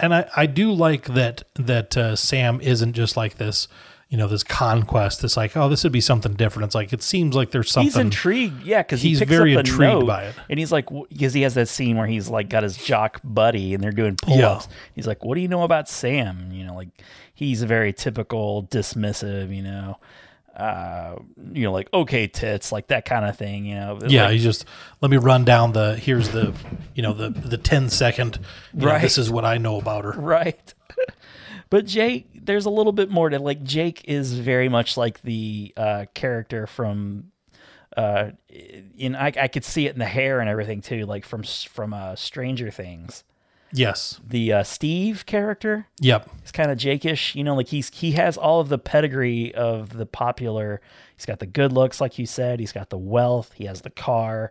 and I, I do like that that uh, Sam isn't just like this you know this conquest. It's like oh this would be something different. It's like it seems like there's something He's intrigued, yeah, because he He's picks very intrigued by it. and he's like, because he has that scene where he's like got his jock buddy, and they're doing pull-ups. He's like, "What do you know about Sam?" You know, like he's a very typical dismissive, you know, uh, you know, like okay, tits, like that kind of thing, you know. Yeah, Like, you just let me run down the here's the you know the the 10 second you know, Right. this is what I know about her. right. but Jake, there's a little bit more to like. Jake is very much like the uh, character from. Uh, in I, I could see it in the hair and everything too, like from from uh, Stranger Things. Yes. the uh, Steve character Yep. is kind of Jakeish. You know, like he's he has all of the pedigree of the popular. He's got the good looks, like you said. He's got the wealth. He has the car,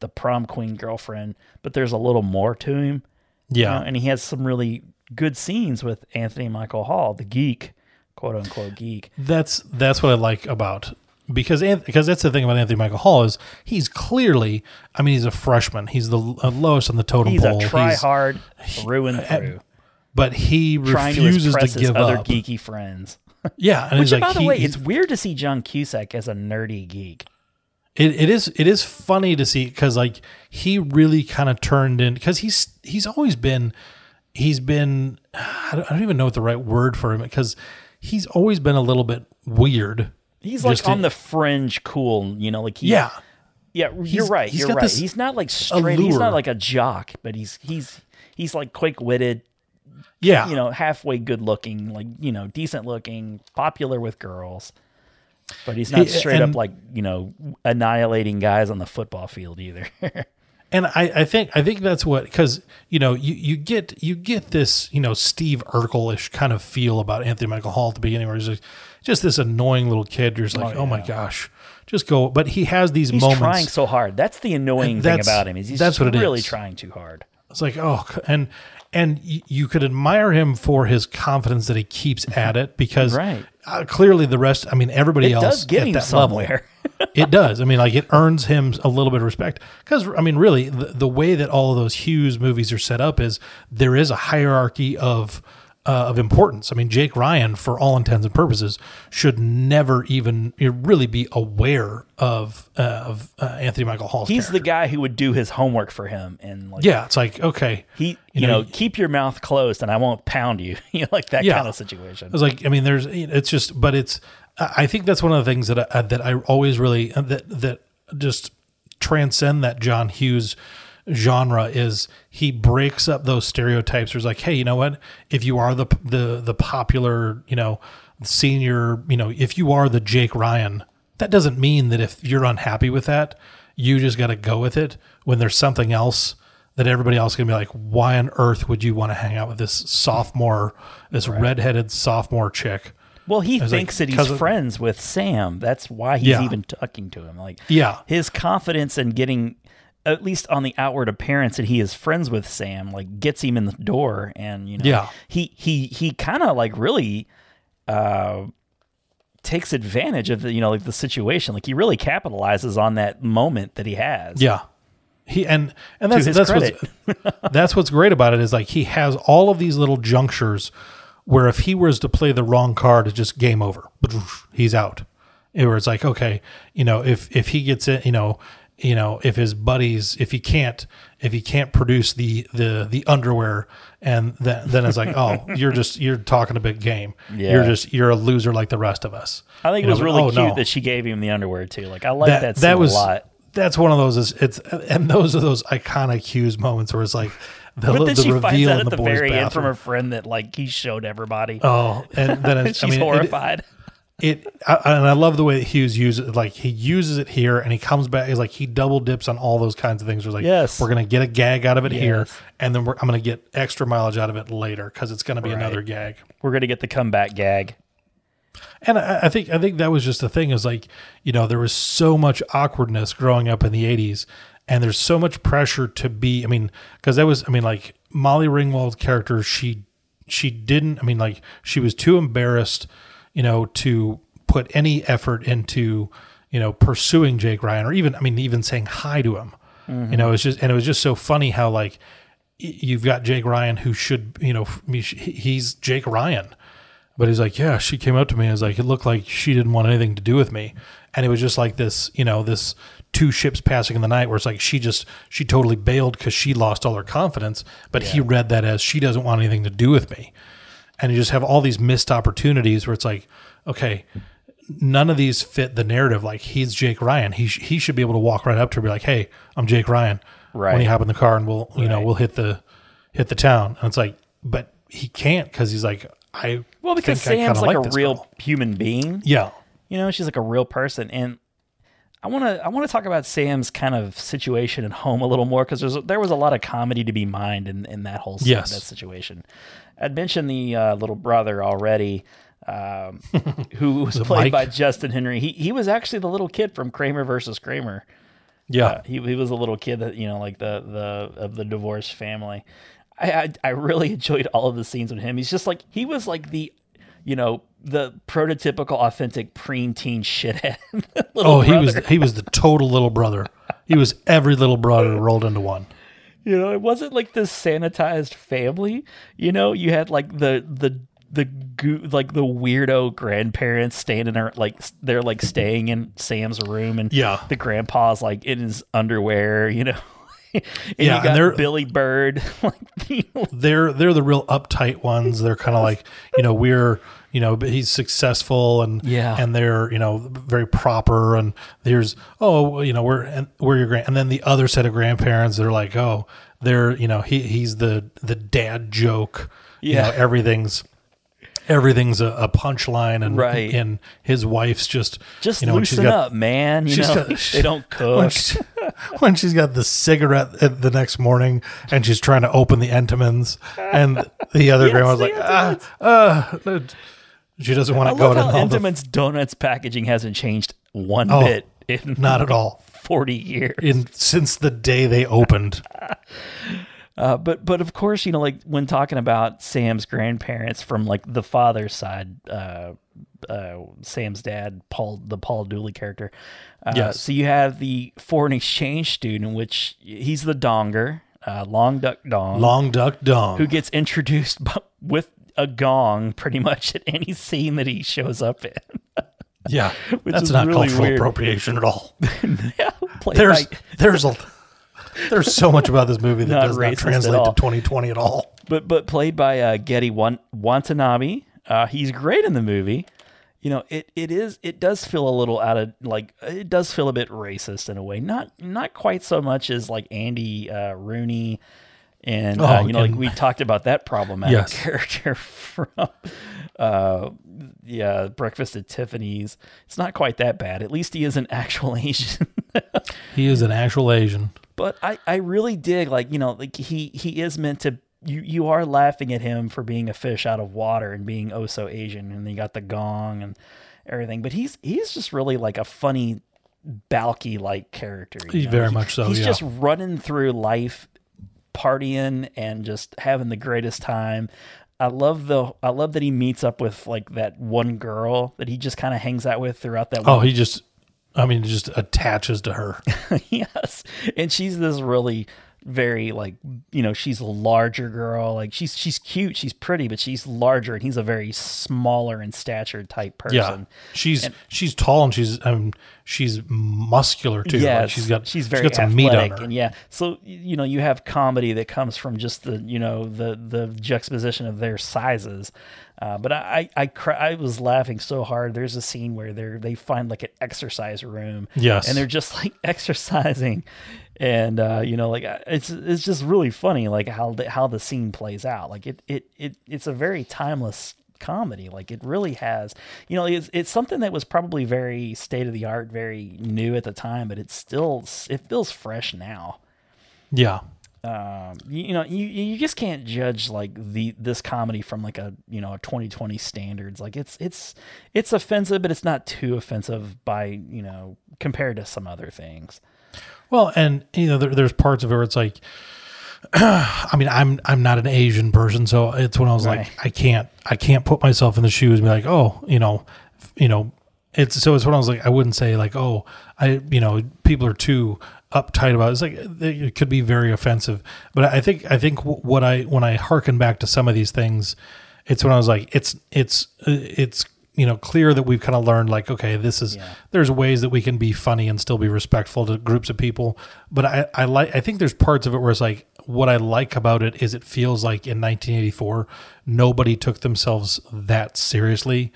the prom queen girlfriend. But there's a little more to him. you Yeah. know, and he has some really good scenes with Anthony Michael Hall, the geek, quote unquote geek. That's that's what I like about because because that's the thing about Anthony Michael Hall is he's clearly I mean he's a freshman. He's the uh, lowest on the totem He's pole. a try hard through and through, but he to refuses to, his give other up. geeky friends. Yeah, and Which, he's like by the he- way, he's- it's weird to see John Cusack as a nerdy geek. It, it is it is funny to see because like he really kind of turned in because he's he's always been he's been I don't, I don't even know what the right word for him because he's always been a little bit weird. He's like on in- the fringe, cool. You know, like he, Yeah, yeah. You're right. he's You're right. He's not like straight. He's not like a jock, but he's he's he's like quick witted. yeah, You know, halfway good looking, like you know, decent looking, popular with girls. But he's not He- straight up like you know annihilating guys on the football field either. and I, I think I think that's what because you know you, you get you get this you know Steve Urkel ish kind of feel about Anthony Michael Hall at the beginning where he's like, just this annoying little kid. You're just like, oh, my gosh, just go. But he has these he's moments. trying so hard. That's the annoying thing about him. Is he's that's what really is. trying too hard. It's like, oh, and and you could admire him for his confidence that he keeps at it because Right. uh, clearly the rest. I mean, everybody It else does get at him that somewhere. level, it does. I mean, like it earns him a little bit of respect because I mean, really, the, the way that all of those Hughes movies are set up is there is a hierarchy of. Uh, of importance. I mean, Jake Ryan, for all intents and purposes, should never even really be aware of uh, of uh, Anthony Michael Hall. He's the guy who would do his homework for him and like Yeah, it's like okay, He, You you, know, know, keep your mouth closed, and I won't pound you. you know, like that Yeah. kind of situation. It's like, I mean, there's, it's just, but it's, I I think that's one of the things that I, that I always really uh, that that just transcend that John Hughes genre is he breaks up those stereotypes. There's like, hey, you know what? If you are the the the popular, you know, senior, you know, if you are the Jake Ryan, that doesn't mean that if you're unhappy with that, you just got to go with it. When there's something else that everybody else is gonna be like, why on earth would you want to hang out with this sophomore, this redheaded sophomore chick? Well, he was like, thinks that he's of- friends with Sam. That's why he's Yeah. even talking to him. Like, Yeah. his confidence in getting, at least on the outward appearance, that he is friends with Sam, like gets him in the door. And you know, Yeah. he he he kind of like really, uh, takes advantage of the you know like the situation. Like he really capitalizes on that moment that he has. Yeah. He and and that's that's credit. what's that's what's great about it is like he has all of these little junctures where if he was to play the wrong card, it's just game over. He's out. Where it's like, okay, you know, if if he gets it, you know, you know, if his buddies, if he can't, if he can't produce the the the underwear, and then then it's like, oh, you're just you're talking a big game. Yeah. You're just you're a loser like the rest of us. I think You it was know, but, really oh, cute no. that she gave him the underwear too. Like I like that, that scene that was a lot. that's one of those is it's and those are those iconic Hughes moments where it's like the, But then the she finds out at the, the very end from her friend that like he showed everybody. Oh, and then She's I mean, horrified. it I, and I love the way that Hughes uses it. Like he uses it here, and he comes back. He's like he double dips on all those kinds of things. We're like, Yes. we're gonna get a gag out of it here, and then we're, I'm gonna get extra mileage out of it later because it's gonna be Right. another gag. We're gonna get the comeback gag. And I, I think I think that was just the thing is like you know there was so much awkwardness growing up in the '80s, and there's so much pressure to be. I mean, because that was I mean like Molly Ringwald's character, she she didn't. I mean like she was too embarrassed, you know, to put any effort into you know pursuing Jake Ryan or even I mean even saying hi to him. You know, mm-hmm. it's just and it was just so funny how like you've got Jake Ryan who should you know he's Jake Ryan. But he's like, yeah, she came up to me. and was like, it looked like she didn't want anything to do with me. And it was just like this, you know, this two ships passing in the night where it's like she just, she totally bailed because she lost all her confidence. But he read that as she doesn't want anything to do with me. And you just have all these missed opportunities where it's like, okay, none of these fit the narrative. Like he's Jake Ryan. He, sh- he should be able to walk right up to her and be like, hey, I'm Jake Ryan. Right. When you hop in the car and we'll, you know, we'll hit the, hit the town. And it's like, but he can't because he's like, I Well, because Sam's kinda like, a real girl. human being. Yeah. You know, she's like a real person, and I want to I want to talk about Sam's kind of situation at home a little more because there was a lot of comedy to be mined in, in that whole Yes. that situation. I'd mentioned the uh, little brother already, um, who was played Mike? by Justin Henry. He he was actually the little kid from Kramer versus Kramer. Yeah. Uh, he he was a little kid that you know like the the of the divorced family. I, I I really enjoyed all of the scenes with him. He's just like he was like the you know the prototypical authentic preteen shithead. oh, he was he was the total little brother. He was every little brother rolled into one. you know it wasn't like this sanitized family. You know you had like the the the goo, like the weirdo grandparents staying in their like they're like staying in Sam's room and Yeah. the grandpa's like in his underwear. You know. and Yeah, you and they're- Billie Bird, like They're they're the real uptight ones. They're kind of like you know we're you know but he's successful and Yeah. and they're you know very proper and there's oh you know we're and we're your grand and then the other set of grandparents they're like oh they're you know he he's the the dad joke you Yeah. know everything's everything's a, a punchline and Right. and his wife's just just you know when she's loosen got- up, man. You know, got- they don't when, cook. she, when she's got the cigarette the next morning and she's trying to open the Entenmann's and the other Yes, grandma's like, ah, ah, no." She doesn't want to go to how Entenmann's donuts packaging hasn't changed one Oh, bit in not at all forty years. in since the day they opened. Uh, but but of course, you know, like when talking about Sam's grandparents from like the father's side, uh, uh, Sam's dad, Paul, the Paul Dooley character. Uh, Yes. So you have the foreign exchange student, which he's the donger, uh, Long Duck Dong, Long Duck Dong. who gets introduced bu- with a gong pretty much at any scene that he shows up in. yeah, Which that's is not really cultural weird. appropriation at all. yeah, There's by- there's a there's so much about this movie that Not does not translate to 2020 at all. but but played by uh, Gedde Wan- Watanabe. Uh, he's great in the movie. You know, it, it is it does feel a little out of like it does feel a bit racist in a way. Not not quite so much as like Andy uh, Rooney and uh, Oh, you know like we talked about that problematic Yes. character from uh yeah Breakfast at Tiffany's. It's not quite that bad. At least he is an actual Asian. He is an actual Asian. but I, I really dig like you know like he he is meant to you you are laughing at him for being a fish out of water and being oh so Asian and he got the gong and everything but he's he's just really like a funny Balki like character He's know? very He- much so, he's yeah. just running through life partying and just having the greatest time I love the I love that he meets up with like that one girl that he just kind of hangs out with throughout that Oh, one he just I mean just attaches to her. yes and she's this really very like you know she's a larger girl like she's she's cute she's pretty but she's larger and he's a very smaller in stature type person Yeah, she's she's tall and she's um she's muscular too. yeah like she's got she's very got some meat on her. and yeah so you know you have comedy that comes from just the you know the the juxtaposition of their sizes Uh, but I I, I, cry, I was laughing so hard. There's a scene where they they find like an exercise room. Yes. and they're just like exercising, and uh, you know like it's it's just really funny like how the, how the scene plays out. Like it it it it's a very timeless comedy. Like it really has, you know, it's, it's something that was probably very state of the art, very new at the time, but it's still it feels fresh now. Yeah. Um, you, you know, you you just can't judge like the this comedy from like a you know a 2020 standards. Like it's it's it's offensive, but it's not too offensive by you know compared to some other things. Well, and you know, there, there's parts of it where it's like, I mean, I'm I'm not an Asian person, so it's when I was Right. like, I can't I can't put myself in the shoes and be like, oh, you know, you know, it's so it's when I was like, I wouldn't say like, oh, I you know, people are too uptight about it. It's like it could be very offensive, but I think I think wh- what I when I hearken back to some of these things, it's when I was like, it's it's uh, it's you know clear that we've kind of learned like okay this is Yeah. there's ways that we can be funny and still be respectful to groups of people. But i i like i think there's parts of it where it's like what i like about it is it feels like in 1984 nobody took themselves that seriously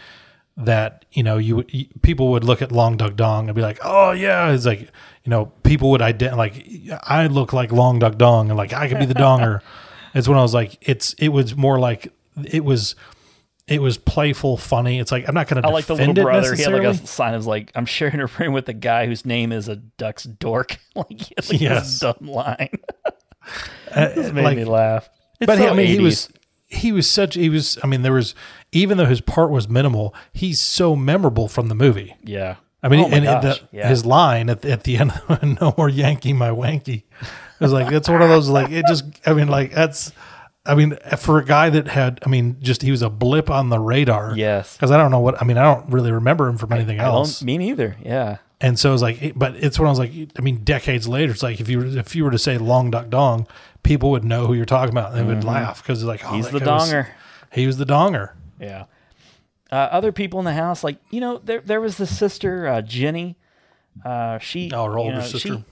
that you know you would you- people would look at long duck dong and be like oh yeah. It's like you know people would ident like i look like long duck dong and like i could be the donger. It's when i was like it's it was more like it was it was playful funny it's like i'm not going to I like the defend little it brother. He had like a sign of like, I'm sharing a room with a guy whose name is a duck's dork. like, he had, like Yes. this dumb line. Uh, made like- me laugh. It's but so I mean, he was he was such he was. I mean, there was even though his part was minimal, he's so memorable from the movie. yeah. I mean, Oh my and the, yeah. his line at the, at the end, "No more Yankee, my wanky," it was like that's one of those like it just. I mean, like that's. I mean, for a guy that had, I mean, just he was a blip on the radar. Yes. Because I don't know what I mean. I don't really remember him from anything I don't- else. me neither. Yeah. And so it's like, but it's when I was like, I mean, decades later, it's like if you were if you were to say Long Duck Dong, people would know who you're talking about. and They would laugh because it's like, oh, Mm-hmm. He's the donger. he was the donger. Yeah. Uh, other people in the house, like you know, there there was the sister uh, Jenny. Uh, she, Oh, her you older know, sister. she-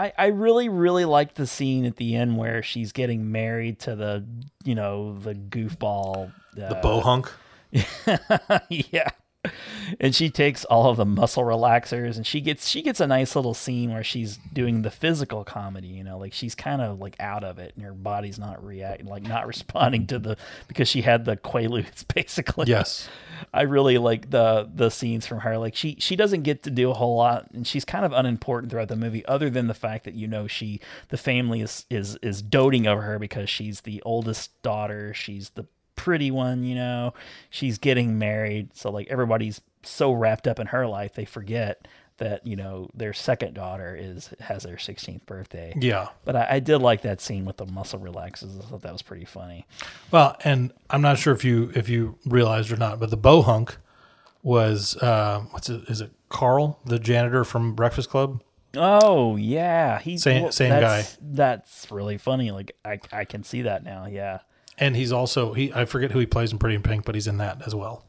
I I really really liked the scene at the end where she's getting married to the you know the goofball uh, The bohunk yeah. And she takes all of the muscle relaxers and she gets she gets a nice little scene where she's doing the physical comedy, you know, like she's kind of like out of it and her body's not reacting like not responding to the because she had the quaaludes basically. Yes. I really like the the scenes from her. Like she she doesn't get to do a whole lot, and she's kind of unimportant throughout the movie, other than the fact that you know she the family is is is doting over her because she's the oldest daughter. She's the pretty one, you know. She's getting married, so like everybody's so wrapped up in her life, they forget that you know their second daughter is has their 16th birthday. Yeah. But I, I did like that scene with the muscle relaxes. I thought that was pretty funny. Well, and I'm not sure if you if you realized or not, but the bohunk was uh, what's it? Is it Carl, the janitor from Breakfast Club? Oh yeah, he's Same- same that's, That's really funny. Like I I can see that now. Yeah. And he's also he I forget who he plays in Pretty in Pink, but he's in that as well.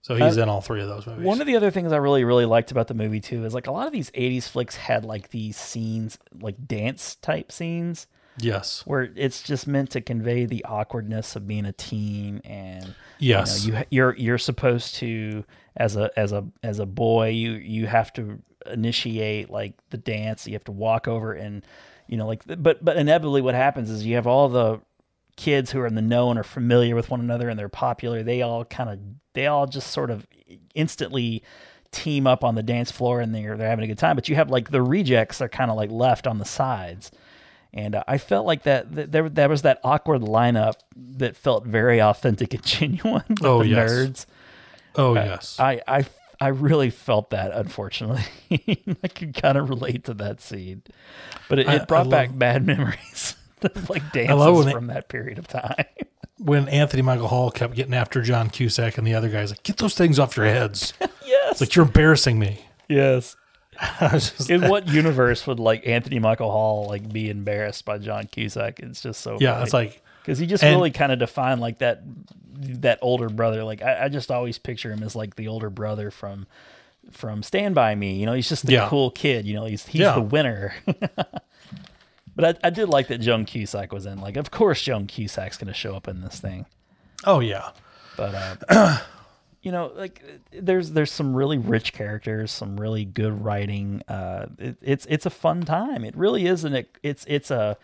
So he's Uh, in all three of those movies. One of the other things I really really liked about the movie too is like a lot of these '80s flicks had like these scenes, like dance type scenes, yes. where it's just meant to convey the awkwardness of being a teen and Yes. you know, you you're you're supposed to as a as a as a boy you you have to initiate like the dance you have to walk over and you know like but but inevitably what happens is you have all the kids who are in the know and are familiar with one another and they're popular they all kind of they all just sort of instantly team up on the dance floor and they're they're having a good time but you have like the rejects are kind of like left on the sides and uh, I felt like that, that there there was that awkward lineup that felt very authentic and genuine with Oh, the yes. nerds. oh yes. I, I I really felt that. Unfortunately, I could kind of relate to that scene, but it, I- it brought I back love- bad memories, like dances it- from that period of time. when Anthony Michael Hall kept getting after John Cusack and the other guys, like, get those things off your heads. yes, It's like you're embarrassing me. yes. Just- In what universe would like Anthony Michael Hall like be embarrassed by John Cusack? It's just so yeah, it's like because he just And- really kind of defined like that that older brother like I, I just always picture him as like the older brother from from stand by me you know he's just the Yeah. cool kid you know he's he's Yeah. the winner but I, I did like that joan cusack was in like of course joan cusack's gonna show up in this thing Oh yeah, But uh, you know, like there's there's some really rich characters, some really good writing. Uh, it, it's it's a fun time. It really is, and it, it's it's a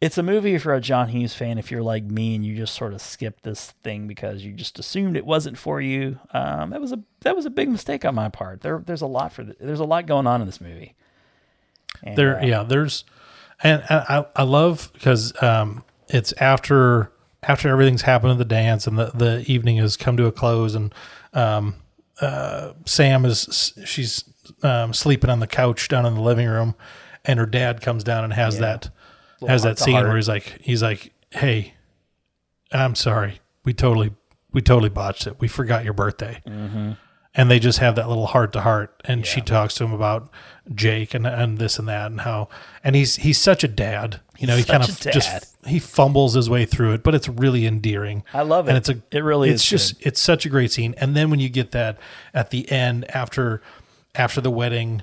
it's a movie if you're a John Hughes fan. If you're like me and you just sort of skip this thing because you just assumed it wasn't for you, um, that was a that was a big mistake on my part. There there's a lot for the, there's a lot going on in this movie. And, there uh, yeah there's and, I, I love because um it's after after everything's happened at the dance and the, the evening has come to a close and um uh sam is she's um sleeping on the couch down in the living room and her dad comes down and has that has that scene heart. where he's like he's like hey i'm sorry we totally we totally botched it we forgot your birthday Mm-hmm. And they just have that little heart to heart. And she talks to him about jake and, and this and that and how and he's he's such a dad you know he kind of just he fumbles his way through it but it's really endearing. I love it. and it's a It really it's is just it's such a great scene. And then when you get that at the end after after the wedding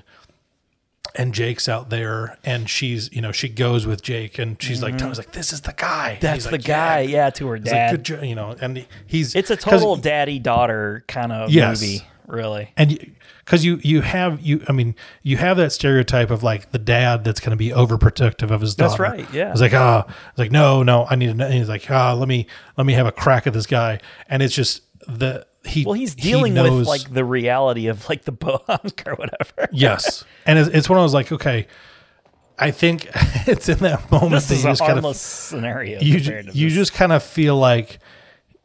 and Jake's out there and she's you know she goes with Jake and she's like Tom's like this is the guy. Mm-hmm. That's the like, guy, yeah, to her like, dad. good you know, and he's it's a total daddy daughter kind of Yes. movie, really. and because you, you have you I mean you have that stereotype of like the dad that's going to be overprotective of his daughter. That's right, yeah. It's like ah, it's like no, no, I need to. know. He's like ah, let me let me have a crack at this guy, and it's just the he. Well, he's he dealing knows- with like the reality of like the bohunk or whatever. yes, and it's, it's when I was like okay, I think it's in that moment This that you just kind of scenario. you compared ju- to you this. just kind of feel like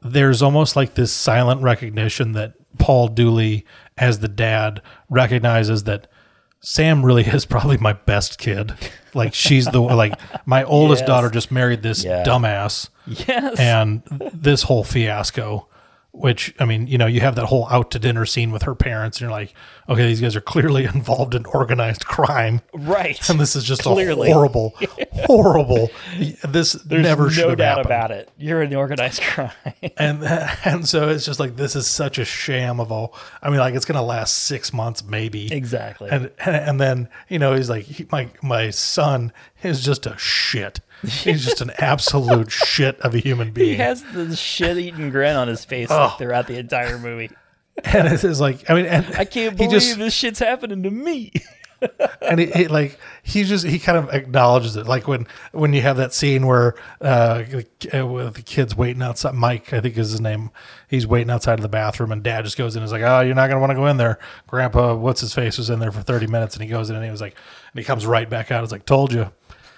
there's almost like this silent recognition that Paul Dooley as the dad recognizes that Sam really is probably my best kid. Like she's the like my oldest Yes. daughter just married this Yeah. dumbass yes, and this whole fiasco which I mean, you know, you have that whole out to dinner scene with her parents, and you're like, okay, these guys are clearly involved in organized crime, right. and this is just Clearly. a horrible, horrible. This There's never should no have doubt happened about it. You're in the organized crime. and and so it's just like this is such a sham of all. I mean, like it's gonna last six months maybe. exactly. And and then you know he's like he, my my son is just a shit. He's just an absolute shit of a human being. he has the shit-eating grin on his face Oh. like, throughout the entire movie. and it's like I mean, and I can't believe just this shit's happening to me. and he, like he just he kind of acknowledges it like when when you have that scene where uh uh, with the kids waiting outside mike i think is his name he's waiting outside of the bathroom and dad just goes in and is like oh you're not going to want to go in there grandpa what's his face was in there for 30 minutes and he goes in and he was like and he comes right back out it's like told you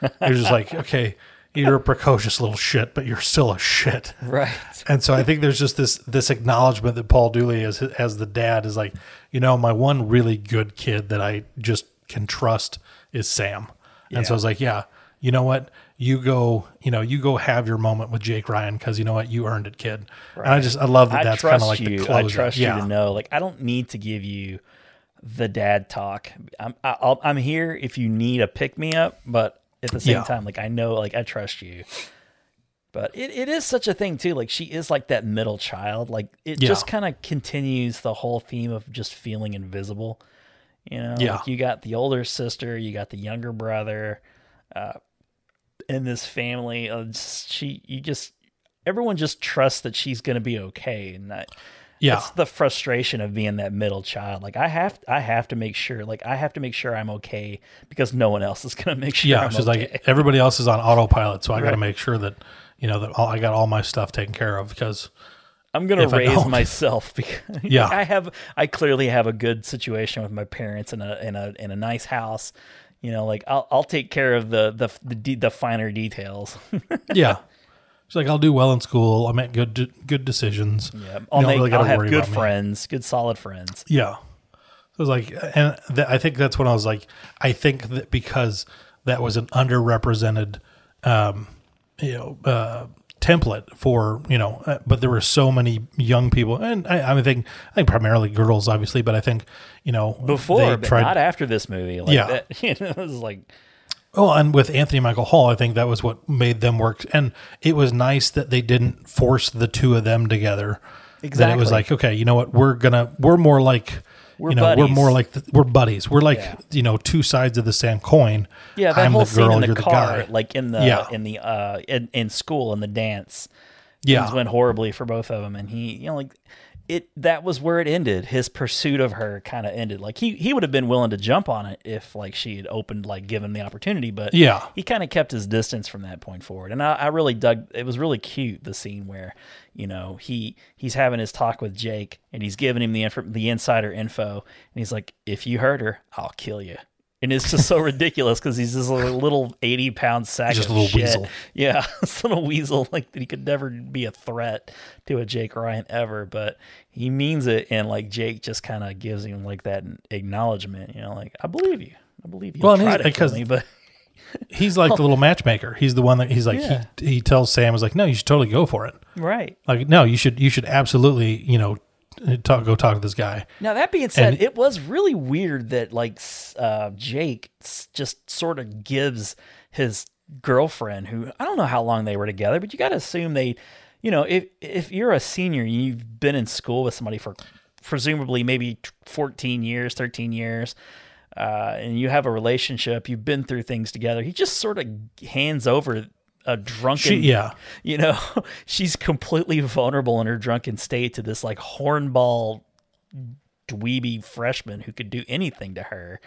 you're just like okay you're a precocious little shit but you're still a shit right. and so I think there's just this this acknowledgement that Paul Dooley as as the dad is like, you know, my one really good kid that I just can trust is Sam. And so I was like, yeah, you know what? You go, you know, you go have your moment with Jake Ryan because you know what, you earned it, kid. And I just I love that I that's kind of like you. the I close. trust yeah. you to know. Like, I don't need to give you the dad talk. I'm I, I'll, I'm here if you need a pick me up, but at the same Yeah. time, like I know, like I trust you. But it, it is such a thing too. Like she is like that middle child. Like it Yeah. just kind of continues the whole theme of just feeling invisible. You know, Yeah. like you got the older sister, you got the younger brother, uh, in this family. Uh, she, you just everyone just trusts that she's gonna be okay, and that Yeah. that's the frustration of being that middle child. Like I have, I have to make sure, like I have to make sure I'm okay because no one else is gonna make sure. Yeah, I'm she's okay. like everybody else is on autopilot, so I got to make sure that you know that all, I got all my stuff taken care of because I'm gonna raise myself because Yeah. I have, I clearly have a good situation with my parents in a in a in a nice house. You know, like I'll I'll take care of the the the, the finer details. yeah. She's like, I'll do well in school. I make good good decisions. yeah, I'll make, really I'll have good friends, good solid friends. Yeah. So it was like, and th- I think that's when I was like, I think that because that was an underrepresented, um, you know, uh, template for you know, uh, but there were so many young people, and I, I think I think primarily girls, obviously, but I think you know Before, but tried- not after this movie. Like Yeah. that, you know, it was like Oh, and with Anthony Michael Hall, I think that was what made them work. And it was nice that they didn't force the two of them together. That it was like, okay, you know what? We're gonna we're more like We're you know we're more like the, we're buddies. We're like Yeah. you know two sides of the same coin. Yeah, that I'm whole the scene girl, in the you're car, the guy. like in the Yeah. in the uh in, in school in the dance, Yeah. things went horribly for both of them, and he, you know, like it. That was where it ended. His pursuit of her kind of ended. Like he he would have been willing to jump on it if like she had opened, like given the opportunity, but Yeah. he kind of kept his distance from that point forward. And I, I really dug. It was really cute the scene where you know he he's having his talk with Jake, and he's giving him the inf- the insider info, and he's like, "If you hurt her, I'll kill you." And it's just so ridiculous because he's this little, little eighty pound sack Just of a little shit. weasel. Yeah, this little weasel like that he could never be a threat to a Jake Ryan ever, but he means it, and like Jake just kind of gives him like that acknowledgement. You know, like I believe you, I believe you. Well, try he's- to because- me, but He's like the little matchmaker. He's the one that he's like Yeah. he he tells Sam is like, no, you should totally go for it. right. Like, no, you should you should absolutely you know talk go talk to this guy. Now that being said, And- it was really weird that like uh, Jake just sort of gives his girlfriend, who I don't know how long they were together, but you got to assume they, you know, if if you're a senior, you've been in school with somebody for presumably maybe 14 years, 13 years. Uh, and you have a relationship, you've been through things together. He just sort of hands over a drunken She, yeah, you know, she's completely vulnerable in her drunken state to this like hornball dweeby freshman who could do anything to her.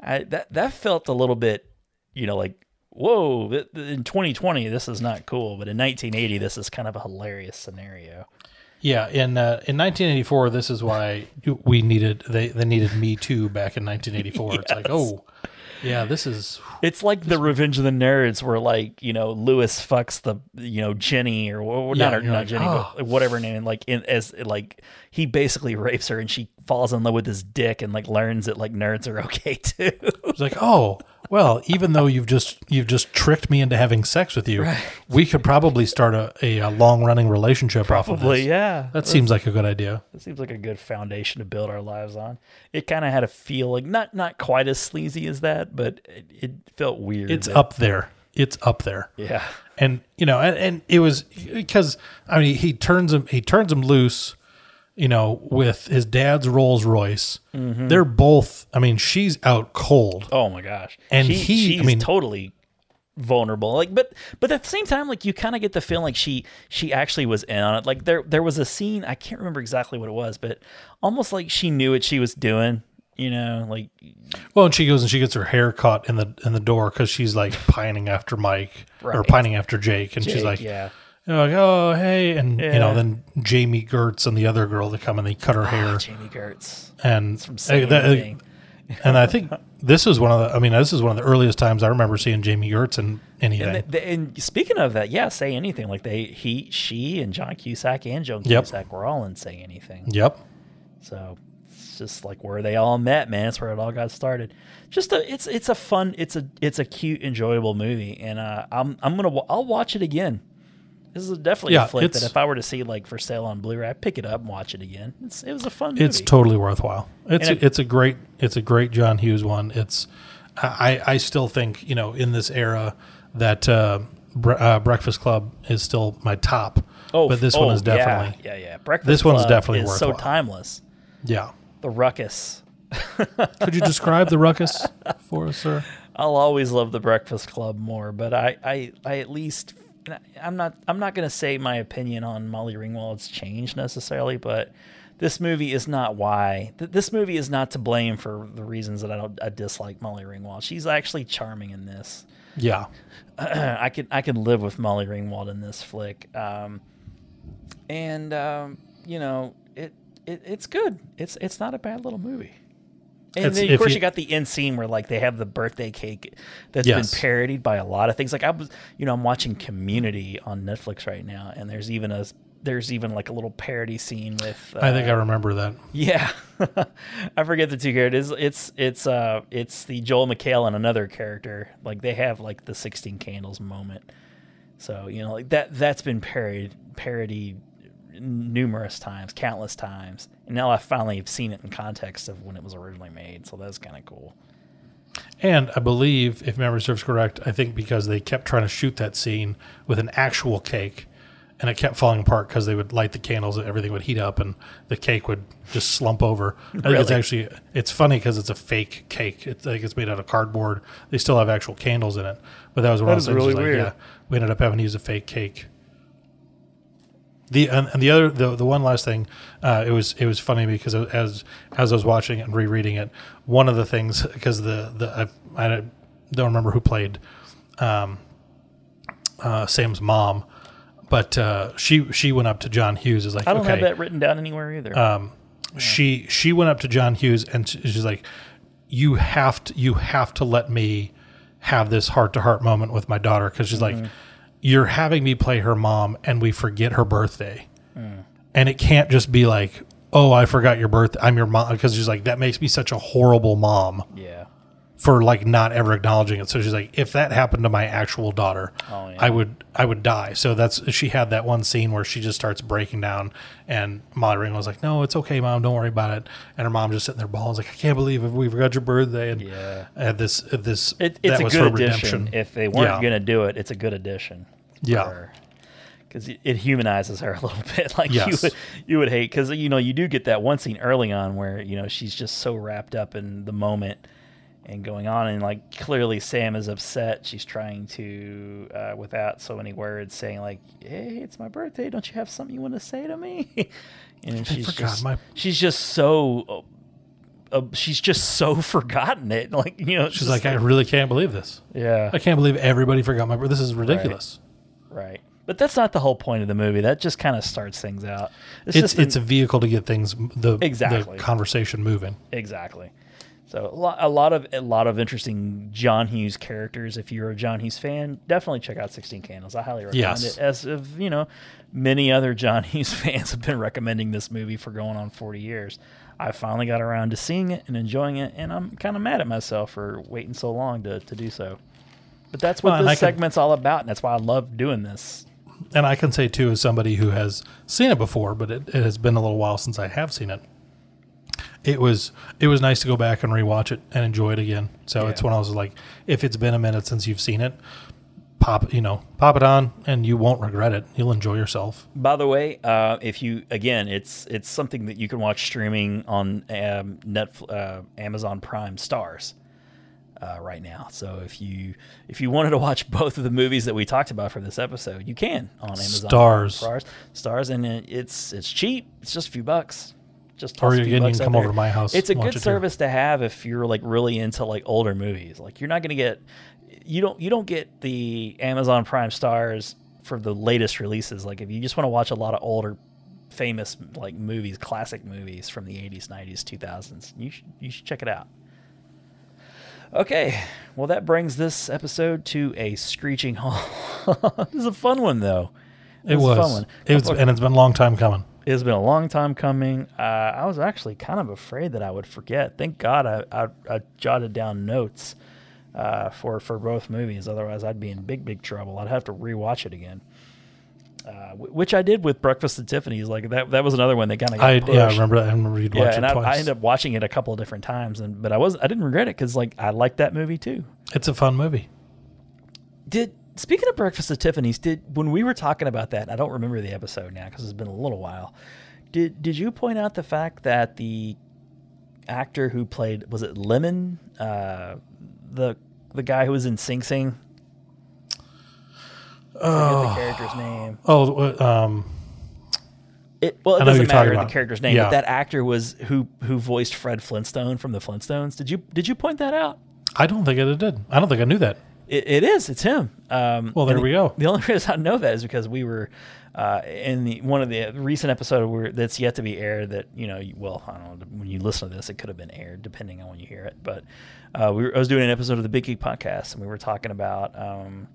I, that that felt a little bit, you know, like whoa. In 2020, this is not cool, but in 1980, this is kind of a hilarious scenario. yeah. In uh, in 1984, this is why we needed they they needed Me Too back in 1984. It's like, oh, yeah, this is It's like the Revenge of the Nerds, where like you know Lewis fucks the you know Jenny or Yeah, not her, not like, Jenny, oh. but whatever name, and like in, as like he basically rapes her and she falls in love with his dick and like learns that like nerds are okay too. It's like, oh, well, even though you've just you've just tricked me into having sex with you, we could probably start a, a, a long running relationship off of Probably, this. yeah. That seems like a good idea. It seems like a good foundation to build our lives on. It kind of had a feel like not not quite as sleazy as that, but it, it felt weird. It's that- up there. It's up there. Yeah. and you know, and, and it was because I mean, he turns him he turns him loose, you know, with his dad's Rolls Royce. They're both. I mean, she's out cold. Oh my gosh. And she, he- I mean- totally vulnerable. Like, but but at the same time, like you kind of get the feeling like she she actually was in on it. Like there there was a scene I can't remember exactly what it was, but almost like she knew what she was doing. You know, like Well, and she goes and she gets her hair caught in the in the door because she's like pining after Mike or Right. pining after Jake, and she's like, yeah. You know, like, oh hey, and you know, Yeah. then Jami Gertz and the other girl that come and they cut her hair, Ah, Jami Gertz. and From saying that- anything. and I think this is one of the. I mean, this is one of the earliest times I remember seeing Jami Gertz in anything. And, th- th- and speaking of that, yeah, say anything. Like they, he, she, and John Cusack and Joan Yep. Cusack were all in say anything. yep. So it's just like where they all met, man. That's where it all got started. Just a, it's it's a fun, it's a it's a cute, enjoyable movie, and uh, I'm I'm gonna wa- I'll watch it again. This is definitely Yeah, a flick that if I were to see like for sale on Blu-ray, I'd pick it up and watch it again. It's it was a fun movie. It's totally worthwhile. It's And a, it's a great it's a great John Hughes one. It's I I still think you know in this era that uh, Bre- uh, Breakfast Club is still my top. oh, but this oh, one is definitely yeah, yeah, yeah. Breakfast this one's Club definitely is so timeless. yeah. The ruckus. Could you describe the ruckus for us, sir? I'll always love the Breakfast Club more, but I, I, I at least I'm not I'm not gonna say my opinion on Molly Ringwald's changed necessarily, but this movie is not why. Th- This movie is not to blame for the reasons that I don't I dislike Molly Ringwald. She's actually charming in this. Yeah. I could I could live with Molly Ringwald in this flick. Um, and um, you know it, it it's good. It's it's not a bad little movie. And then, of course, you- you, got the end scene where like they have the birthday cake that's Yes. been parodied by a lot of things. Like I was, you know, I'm watching Community on Netflix right now, and there's even a there's even like a little parody scene with. Uh, I think I remember that. yeah, I forget the two characters. It's it's uh it's the Joel McHale and another character. Like they have like the sixteen candles moment. So you know like that that's been parodied parodied numerous times, countless times, and now I finally have seen it in context of when it was originally made. So that's kind of cool. And I believe, if memory serves correct, I think because they kept trying to shoot that scene with an actual cake, and it kept falling apart because they would light the candles and everything would heat up, and the cake would just slump over. I think it's actually it's funny because it's a fake cake. It's like it's made out of cardboard. They still have actual candles in it, but that was one That of those things. really like, weird. Yeah, we ended up having to use a fake cake. The and, and the other the, the one last thing, uh, it was it was funny because as as I was watching it and rereading it, one of the things because the the I, I don't remember who played um, uh, Sam's mom, but uh, she she went up to John Hughes is like I don't okay have that written down anywhere either. she she went up to John Hughes and she's like, "You have to you have to let me have this heart to heart moment with my daughter because she's like, you're having me play her mom and we forget her birthday, mm. and it can't just be like." Oh, I forgot your birth. I'm your mom because she's like that makes me such a horrible mom yeah. For like not ever acknowledging it. So she's like, if that happened to my actual daughter, Oh, yeah. I would I would die. So that's she had that one scene where she just starts breaking down, and Molly Ring was like, "No, it's okay, mom, don't worry about it." And her mom just sitting there bawling, like, "I can't believe we forgot your birthday." And Yeah. had this uh, this It, it's that a was good addition. redemption. If they weren't Yeah. going to do it, it's a good addition. Yeah. Because it, it humanizes her a little bit. Like Yes. you would, you would hate because you know you do get that one scene early on where you know she's just so wrapped up in the moment and going on and like clearly Sam is upset. She's trying to uh, without so many words saying like, "Hey, it's my birthday. Don't you have something you want to say to me?" and she's just my- she's just so. Uh, she's just so forgotten it, like you know. She's like, I really can't believe this. yeah, I can't believe everybody forgot my birthday. This is ridiculous. Right. But that's not the whole point of the movie. That just kind of starts things out. It's just it's an- a vehicle to get things the Exactly. the conversation moving. exactly. So a lot, a lot of a lot of interesting John Hughes characters. If you're a John Hughes fan, definitely check out Sixteen Candles. I highly recommend Yes. it. As of you know, many other John Hughes fans have been recommending this movie for going on 40 years. I finally got around to seeing it and enjoying it, and I'm kind of mad at myself for waiting so long to, to do so. But that's what Well, this I can- segment's all about, and that's why I love doing this. and I can say too, as somebody who has seen it before, but it, it has been a little while since I have seen it. It was it was nice to go back and rewatch it and enjoy it again. So Yeah. it's one of those like, if it's been a minute since you've seen it, pop you know pop it on and you won't regret it. You'll enjoy yourself. By the way, uh, if you again, it's it's something that you can watch streaming on um, Netflix, uh, Amazon Prime Starz uh, right now. So if you if you wanted to watch both of the movies that we talked about for this episode, you can on Amazon Starz. Starz, Starz, and it's it's cheap. It's just a few bucks. Just Or again, you can come there. over to my house It's a good it service to have if you're like really into like older movies. Like you're not gonna get you don't you don't get the Amazon Prime Starz for the latest releases. Like if you just want to watch a lot of older famous like movies, classic movies from the 80s, 90s, 2000s, you should you should check it out. Okay, well that brings this episode to a screeching halt. this is a fun one though. It was a was. fun one. It was, and it's been a long time coming. It's been a long time coming. Uh, I was actually kind of afraid that I would forget. Thank God I, I, I jotted down notes uh, for for both movies. Otherwise, I'd be in big big trouble. I'd have to rewatch it again. Uh, wh- which I did with Breakfast at Tiffany's. Like that, that was another one that kind of got I pushed. yeah, I remember. I remember you'd watch Yeah, it I, twice. I ended up watching it a couple of different times, and but I was I didn't regret it because like I liked that movie too. it's a fun movie. Did speaking of Breakfast at Tiffany's, did when we were talking about that, I don't remember the episode now because it's been a little while. Did did you point out the fact that the actor who played was it Lemon, uh, the the guy who was in Sing Sing? I forget the character's name. Oh, um, It, well, it I know who doesn't matter the character's name, Yeah. but that actor was who who voiced Fred Flintstone from the Flintstones. Did you did you point that out? I don't think I did. I don't think I knew that. It, it is. It's him. Um, Well, there we go. The only reason I know that is because we were uh, in the one of the recent episodes where that's yet to be aired. That you know, you- well, I don't know. When you listen to this, it could have been aired depending on when you hear it. But uh, we were, I was doing an episode of the Big Geek Podcast, and we were talking about. Um,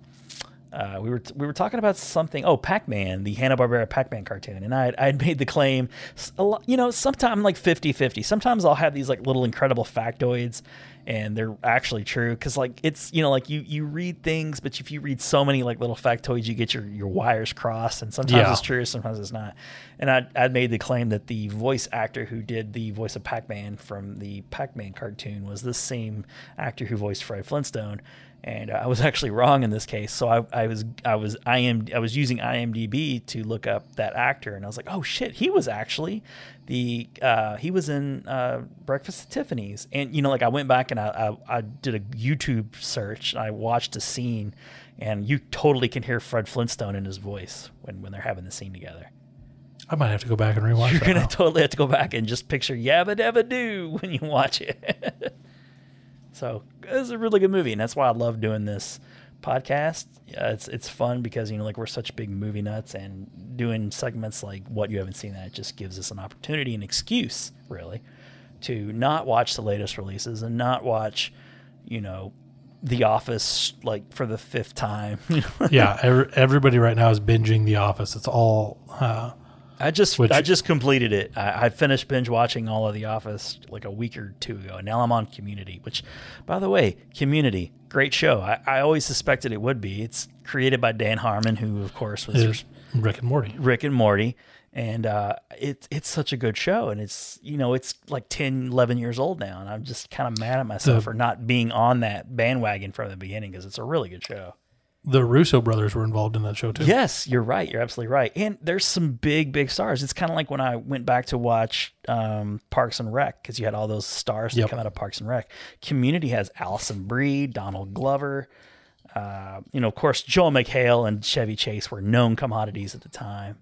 uh, we were we were talking about something. Oh, Pac Man, the Hanna Barbera Pac Man cartoon, and I I had made the claim. s- A lot, you know, sometimes like 50-50. Sometimes I'll have these like little incredible factoids, and they're actually true because like it's you know like you you read things, but if you read so many like little factoids, you get your your wires crossed, and sometimes Yeah. it's true, sometimes it's not. And I I made the claim that the voice actor who did the voice of Pac Man from the Pac Man cartoon was the same actor who voiced Fred Flintstone and uh, I was actually wrong in this case. So I, I was I was IM I was using IMDb to look up that actor, and I was like, oh shit, he was actually the uh, he was in uh, Breakfast at Tiffany's, and you know, like I went back and I, I I did a YouTube search, and I watched a scene, and you totally can hear Fred Flintstone in his voice when when they're having the scene together. I might have to go back and rewatch You're that. gonna now. totally have to go back and just picture Yabba Dabba Doo when you watch it. so it's a really good movie, and that's why I love doing this podcast. Yeah, it's it's fun because you know like we're such big movie nuts, and doing segments like what you haven't seen that just gives us an opportunity, an excuse really, to not watch the latest releases and not watch, you know. The Office, like for the fifth time. yeah, every, everybody right now is binging The Office. It's all uh, I just Which- I just completed it. I, I finished binge watching all of The Office like a week or two ago, and now I'm on Community. Which, by the way, Community, great show. I, I always suspected it would be. It's created by Dan Harmon, who of course was Rick and Morty. Rick and Morty, and uh, it's it's such a good show. And it's you know it's like 10, 11 years old now, and I'm just kind of mad at myself The- for not being on that bandwagon from the beginning because it's a really good show. The Russo brothers were involved in that show too. Yes, you're right. You're absolutely right. And there's some big, big stars. It's kind of like when I went back to watch um, Parks and Rec because you had all those stars that Yep. come out of Parks and Rec. Community has Alison Brie, Donald Glover. Uh, you know, of course, Joel McHale and Chevy Chase were known commodities at the time.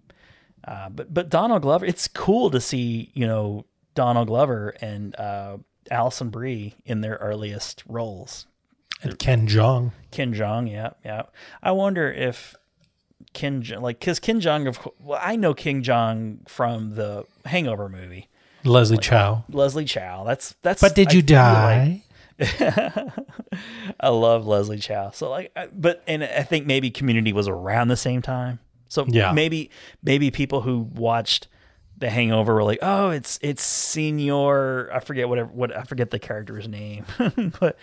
Uh, but but Donald Glover, it's cool to see you know Donald Glover and uh, Alison Brie in their earliest roles. And Ken Jeong. Ken Jeong, yeah, yeah. I wonder if Ken, like, because Ken Jeong, of well, I know King Jong from the Hangover movie. Leslie Chow. Leslie Chow. That's that's. But did I you die? like- I love Leslie Chow. So like, but and I think maybe Community was around the same time. So Yeah. maybe maybe people who watched The Hangover were like, oh, it's it's Senior. I forget whatever what I forget the character's name, but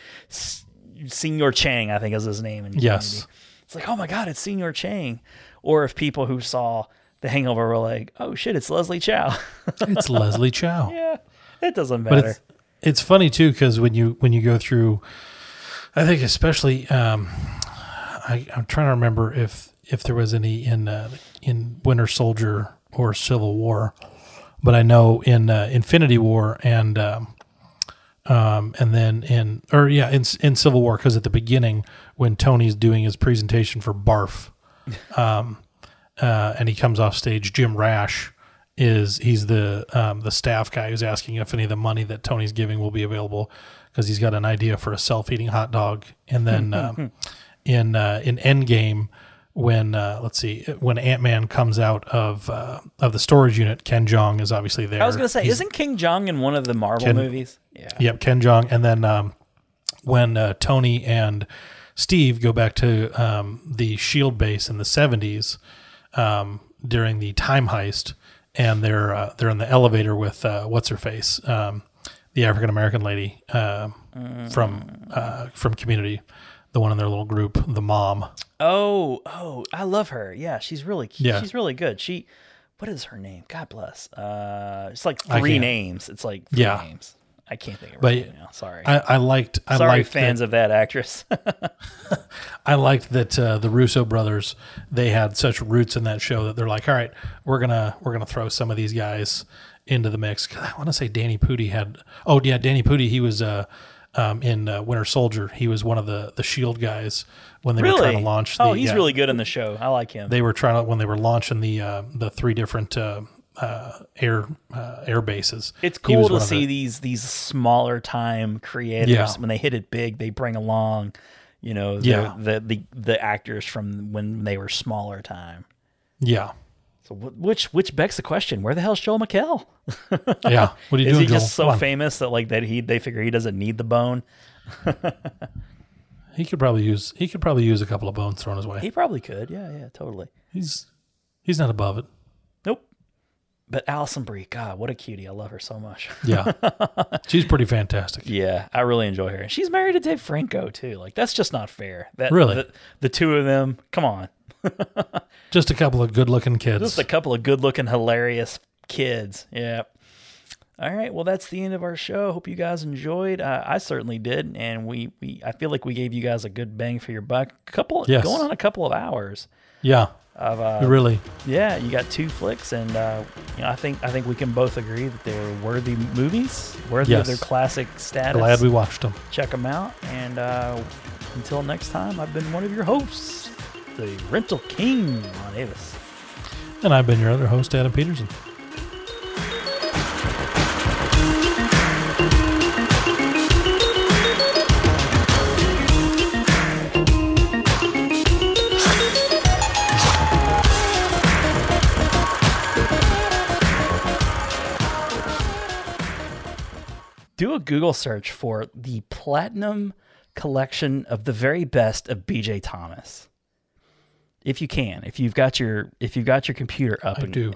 Señor Chang, I think is his name. In Yes. Community. It's like, oh my god, it's Señor Chang. Or if people who saw The Hangover were like, oh shit, it's Leslie Chow. it's Leslie Chow. yeah, it doesn't But matter. it's it's funny too because when you when you go through, I think especially um, I, I'm trying to remember if if there was any in uh, in Winter Soldier or Civil War, but I know in uh, Infinity War and um, um, and then in or yeah in in Civil War because at the beginning when Tony's doing his presentation for Barf, um, uh, and he comes off stage, Jim Rash is he's the um, the staff guy who's asking if any of the money that Tony's giving will be available because he's got an idea for a self eating hot dog, and then um, in uh, in Endgame. When uh, let's see, when Ant Man comes out of uh, of the storage unit, Ken Jeong is obviously there. I was gonna say, He's- isn't King Jong in one of the Marvel Ken- movies? Yeah. Yep, Ken Jeong. And then um, when uh, Tony and Steve go back to um, the Shield base in the seventies um, during the time heist, and they're uh, they're in the elevator with uh, what's her face, um, the African American lady uh, from uh, from Community, the one in their little group, the mom. Oh, oh, I love her. Yeah, she's really cute. Yeah. She's really good. She, what is her name? God bless. Uh, it's like three names. It's like three Yeah. names. I can't think of her But name now. Sorry. I, I liked I Sorry, liked fans that, of that actress. I liked that uh, the Russo brothers they had such roots in that show that they're like, all right, we're gonna we're gonna throw some of these guys into the mix. I want to say Danny Pudi had. Oh yeah, Danny Pudi. He was uh, um, in uh, Winter Soldier. He was one of the the Shield guys when they were trying to launch. The, oh, he's yeah, really good in the show. I like him. They were trying to when they were launching the uh, the three different. Uh, uh, air uh, air bases. it's cool to see the- these these smaller time creators Yeah. when they hit it big. They bring along, you know, the, Yeah. the the the actors from when they were smaller time. Yeah, So which which begs the question: Where the hell's Joel McHale? yeah. What are you doing? Is doing, he just Joel? so famous that like that he they figure he doesn't need the bone? He could probably use he could probably use a couple of bones thrown his way. He probably could. Yeah, yeah, totally. He's he's not above it. Nope. But Alison Brie, God, what a cutie! I love her so much. Yeah, she's pretty fantastic. yeah, I really enjoy her, and she's married to Dave Franco too. Like that's just not fair. That Really? the, the two of them. Come on, Just a couple of good-looking kids. just a couple of good-looking, hilarious kids. Yeah. All right, well that's the end of our show. Hope you guys enjoyed. Uh, I certainly did, and we, we I feel like we gave you guys a good bang for your buck. Couple Yes. going on a couple of hours. yeah, Of, uh, really. Yeah, you got two flicks, and uh, you know, I think I think we can both agree that they're worthy movies, worthy Yes. of their classic status. Glad we watched them. check them out. And uh, until next time, I've been one of your hosts, the Rental King on Avis. And I've been your other host, Adam Peterson. Do a Google search for the platinum collection of the very best of BJ Thomas. If you can, if you've got your if you've got your computer up I and do.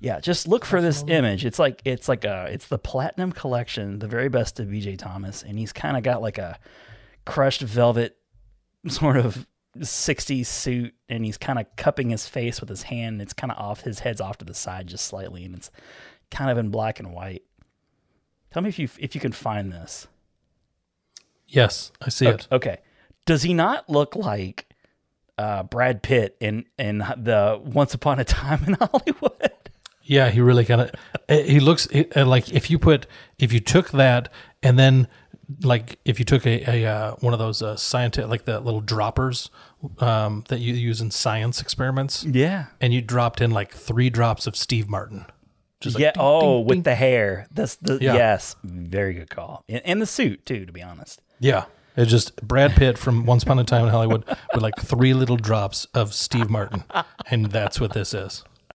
Yeah, just look for this image. It's like it's like a it's the platinum collection, the very best of BJ Thomas, and he's kind of got like a crushed velvet sort of 60s suit and he's kind of cupping his face with his hand. and It's kind of off his head's off to the side just slightly and it's kind of in black and white. Tell me if you if you can find this. Yes, I see Okay. it. okay. Does he not look like uh, Brad Pitt in in the Once Upon a Time in Hollywood? Yeah, he really kind of. He looks uh, like if you put if you took that and then like if you took a, a uh, one of those uh, scientific like the little droppers um, that you use in science experiments, Yeah. and you dropped in like three drops of Steve Martin. Just like yeah. ding, oh, ding, with ding. the hair. That's the Yeah. yes. Very good call. And, and the suit too. To be honest. yeah. It's just Brad Pitt from Once Upon a Time in Hollywood with like three little drops of Steve Martin, and that's what this is.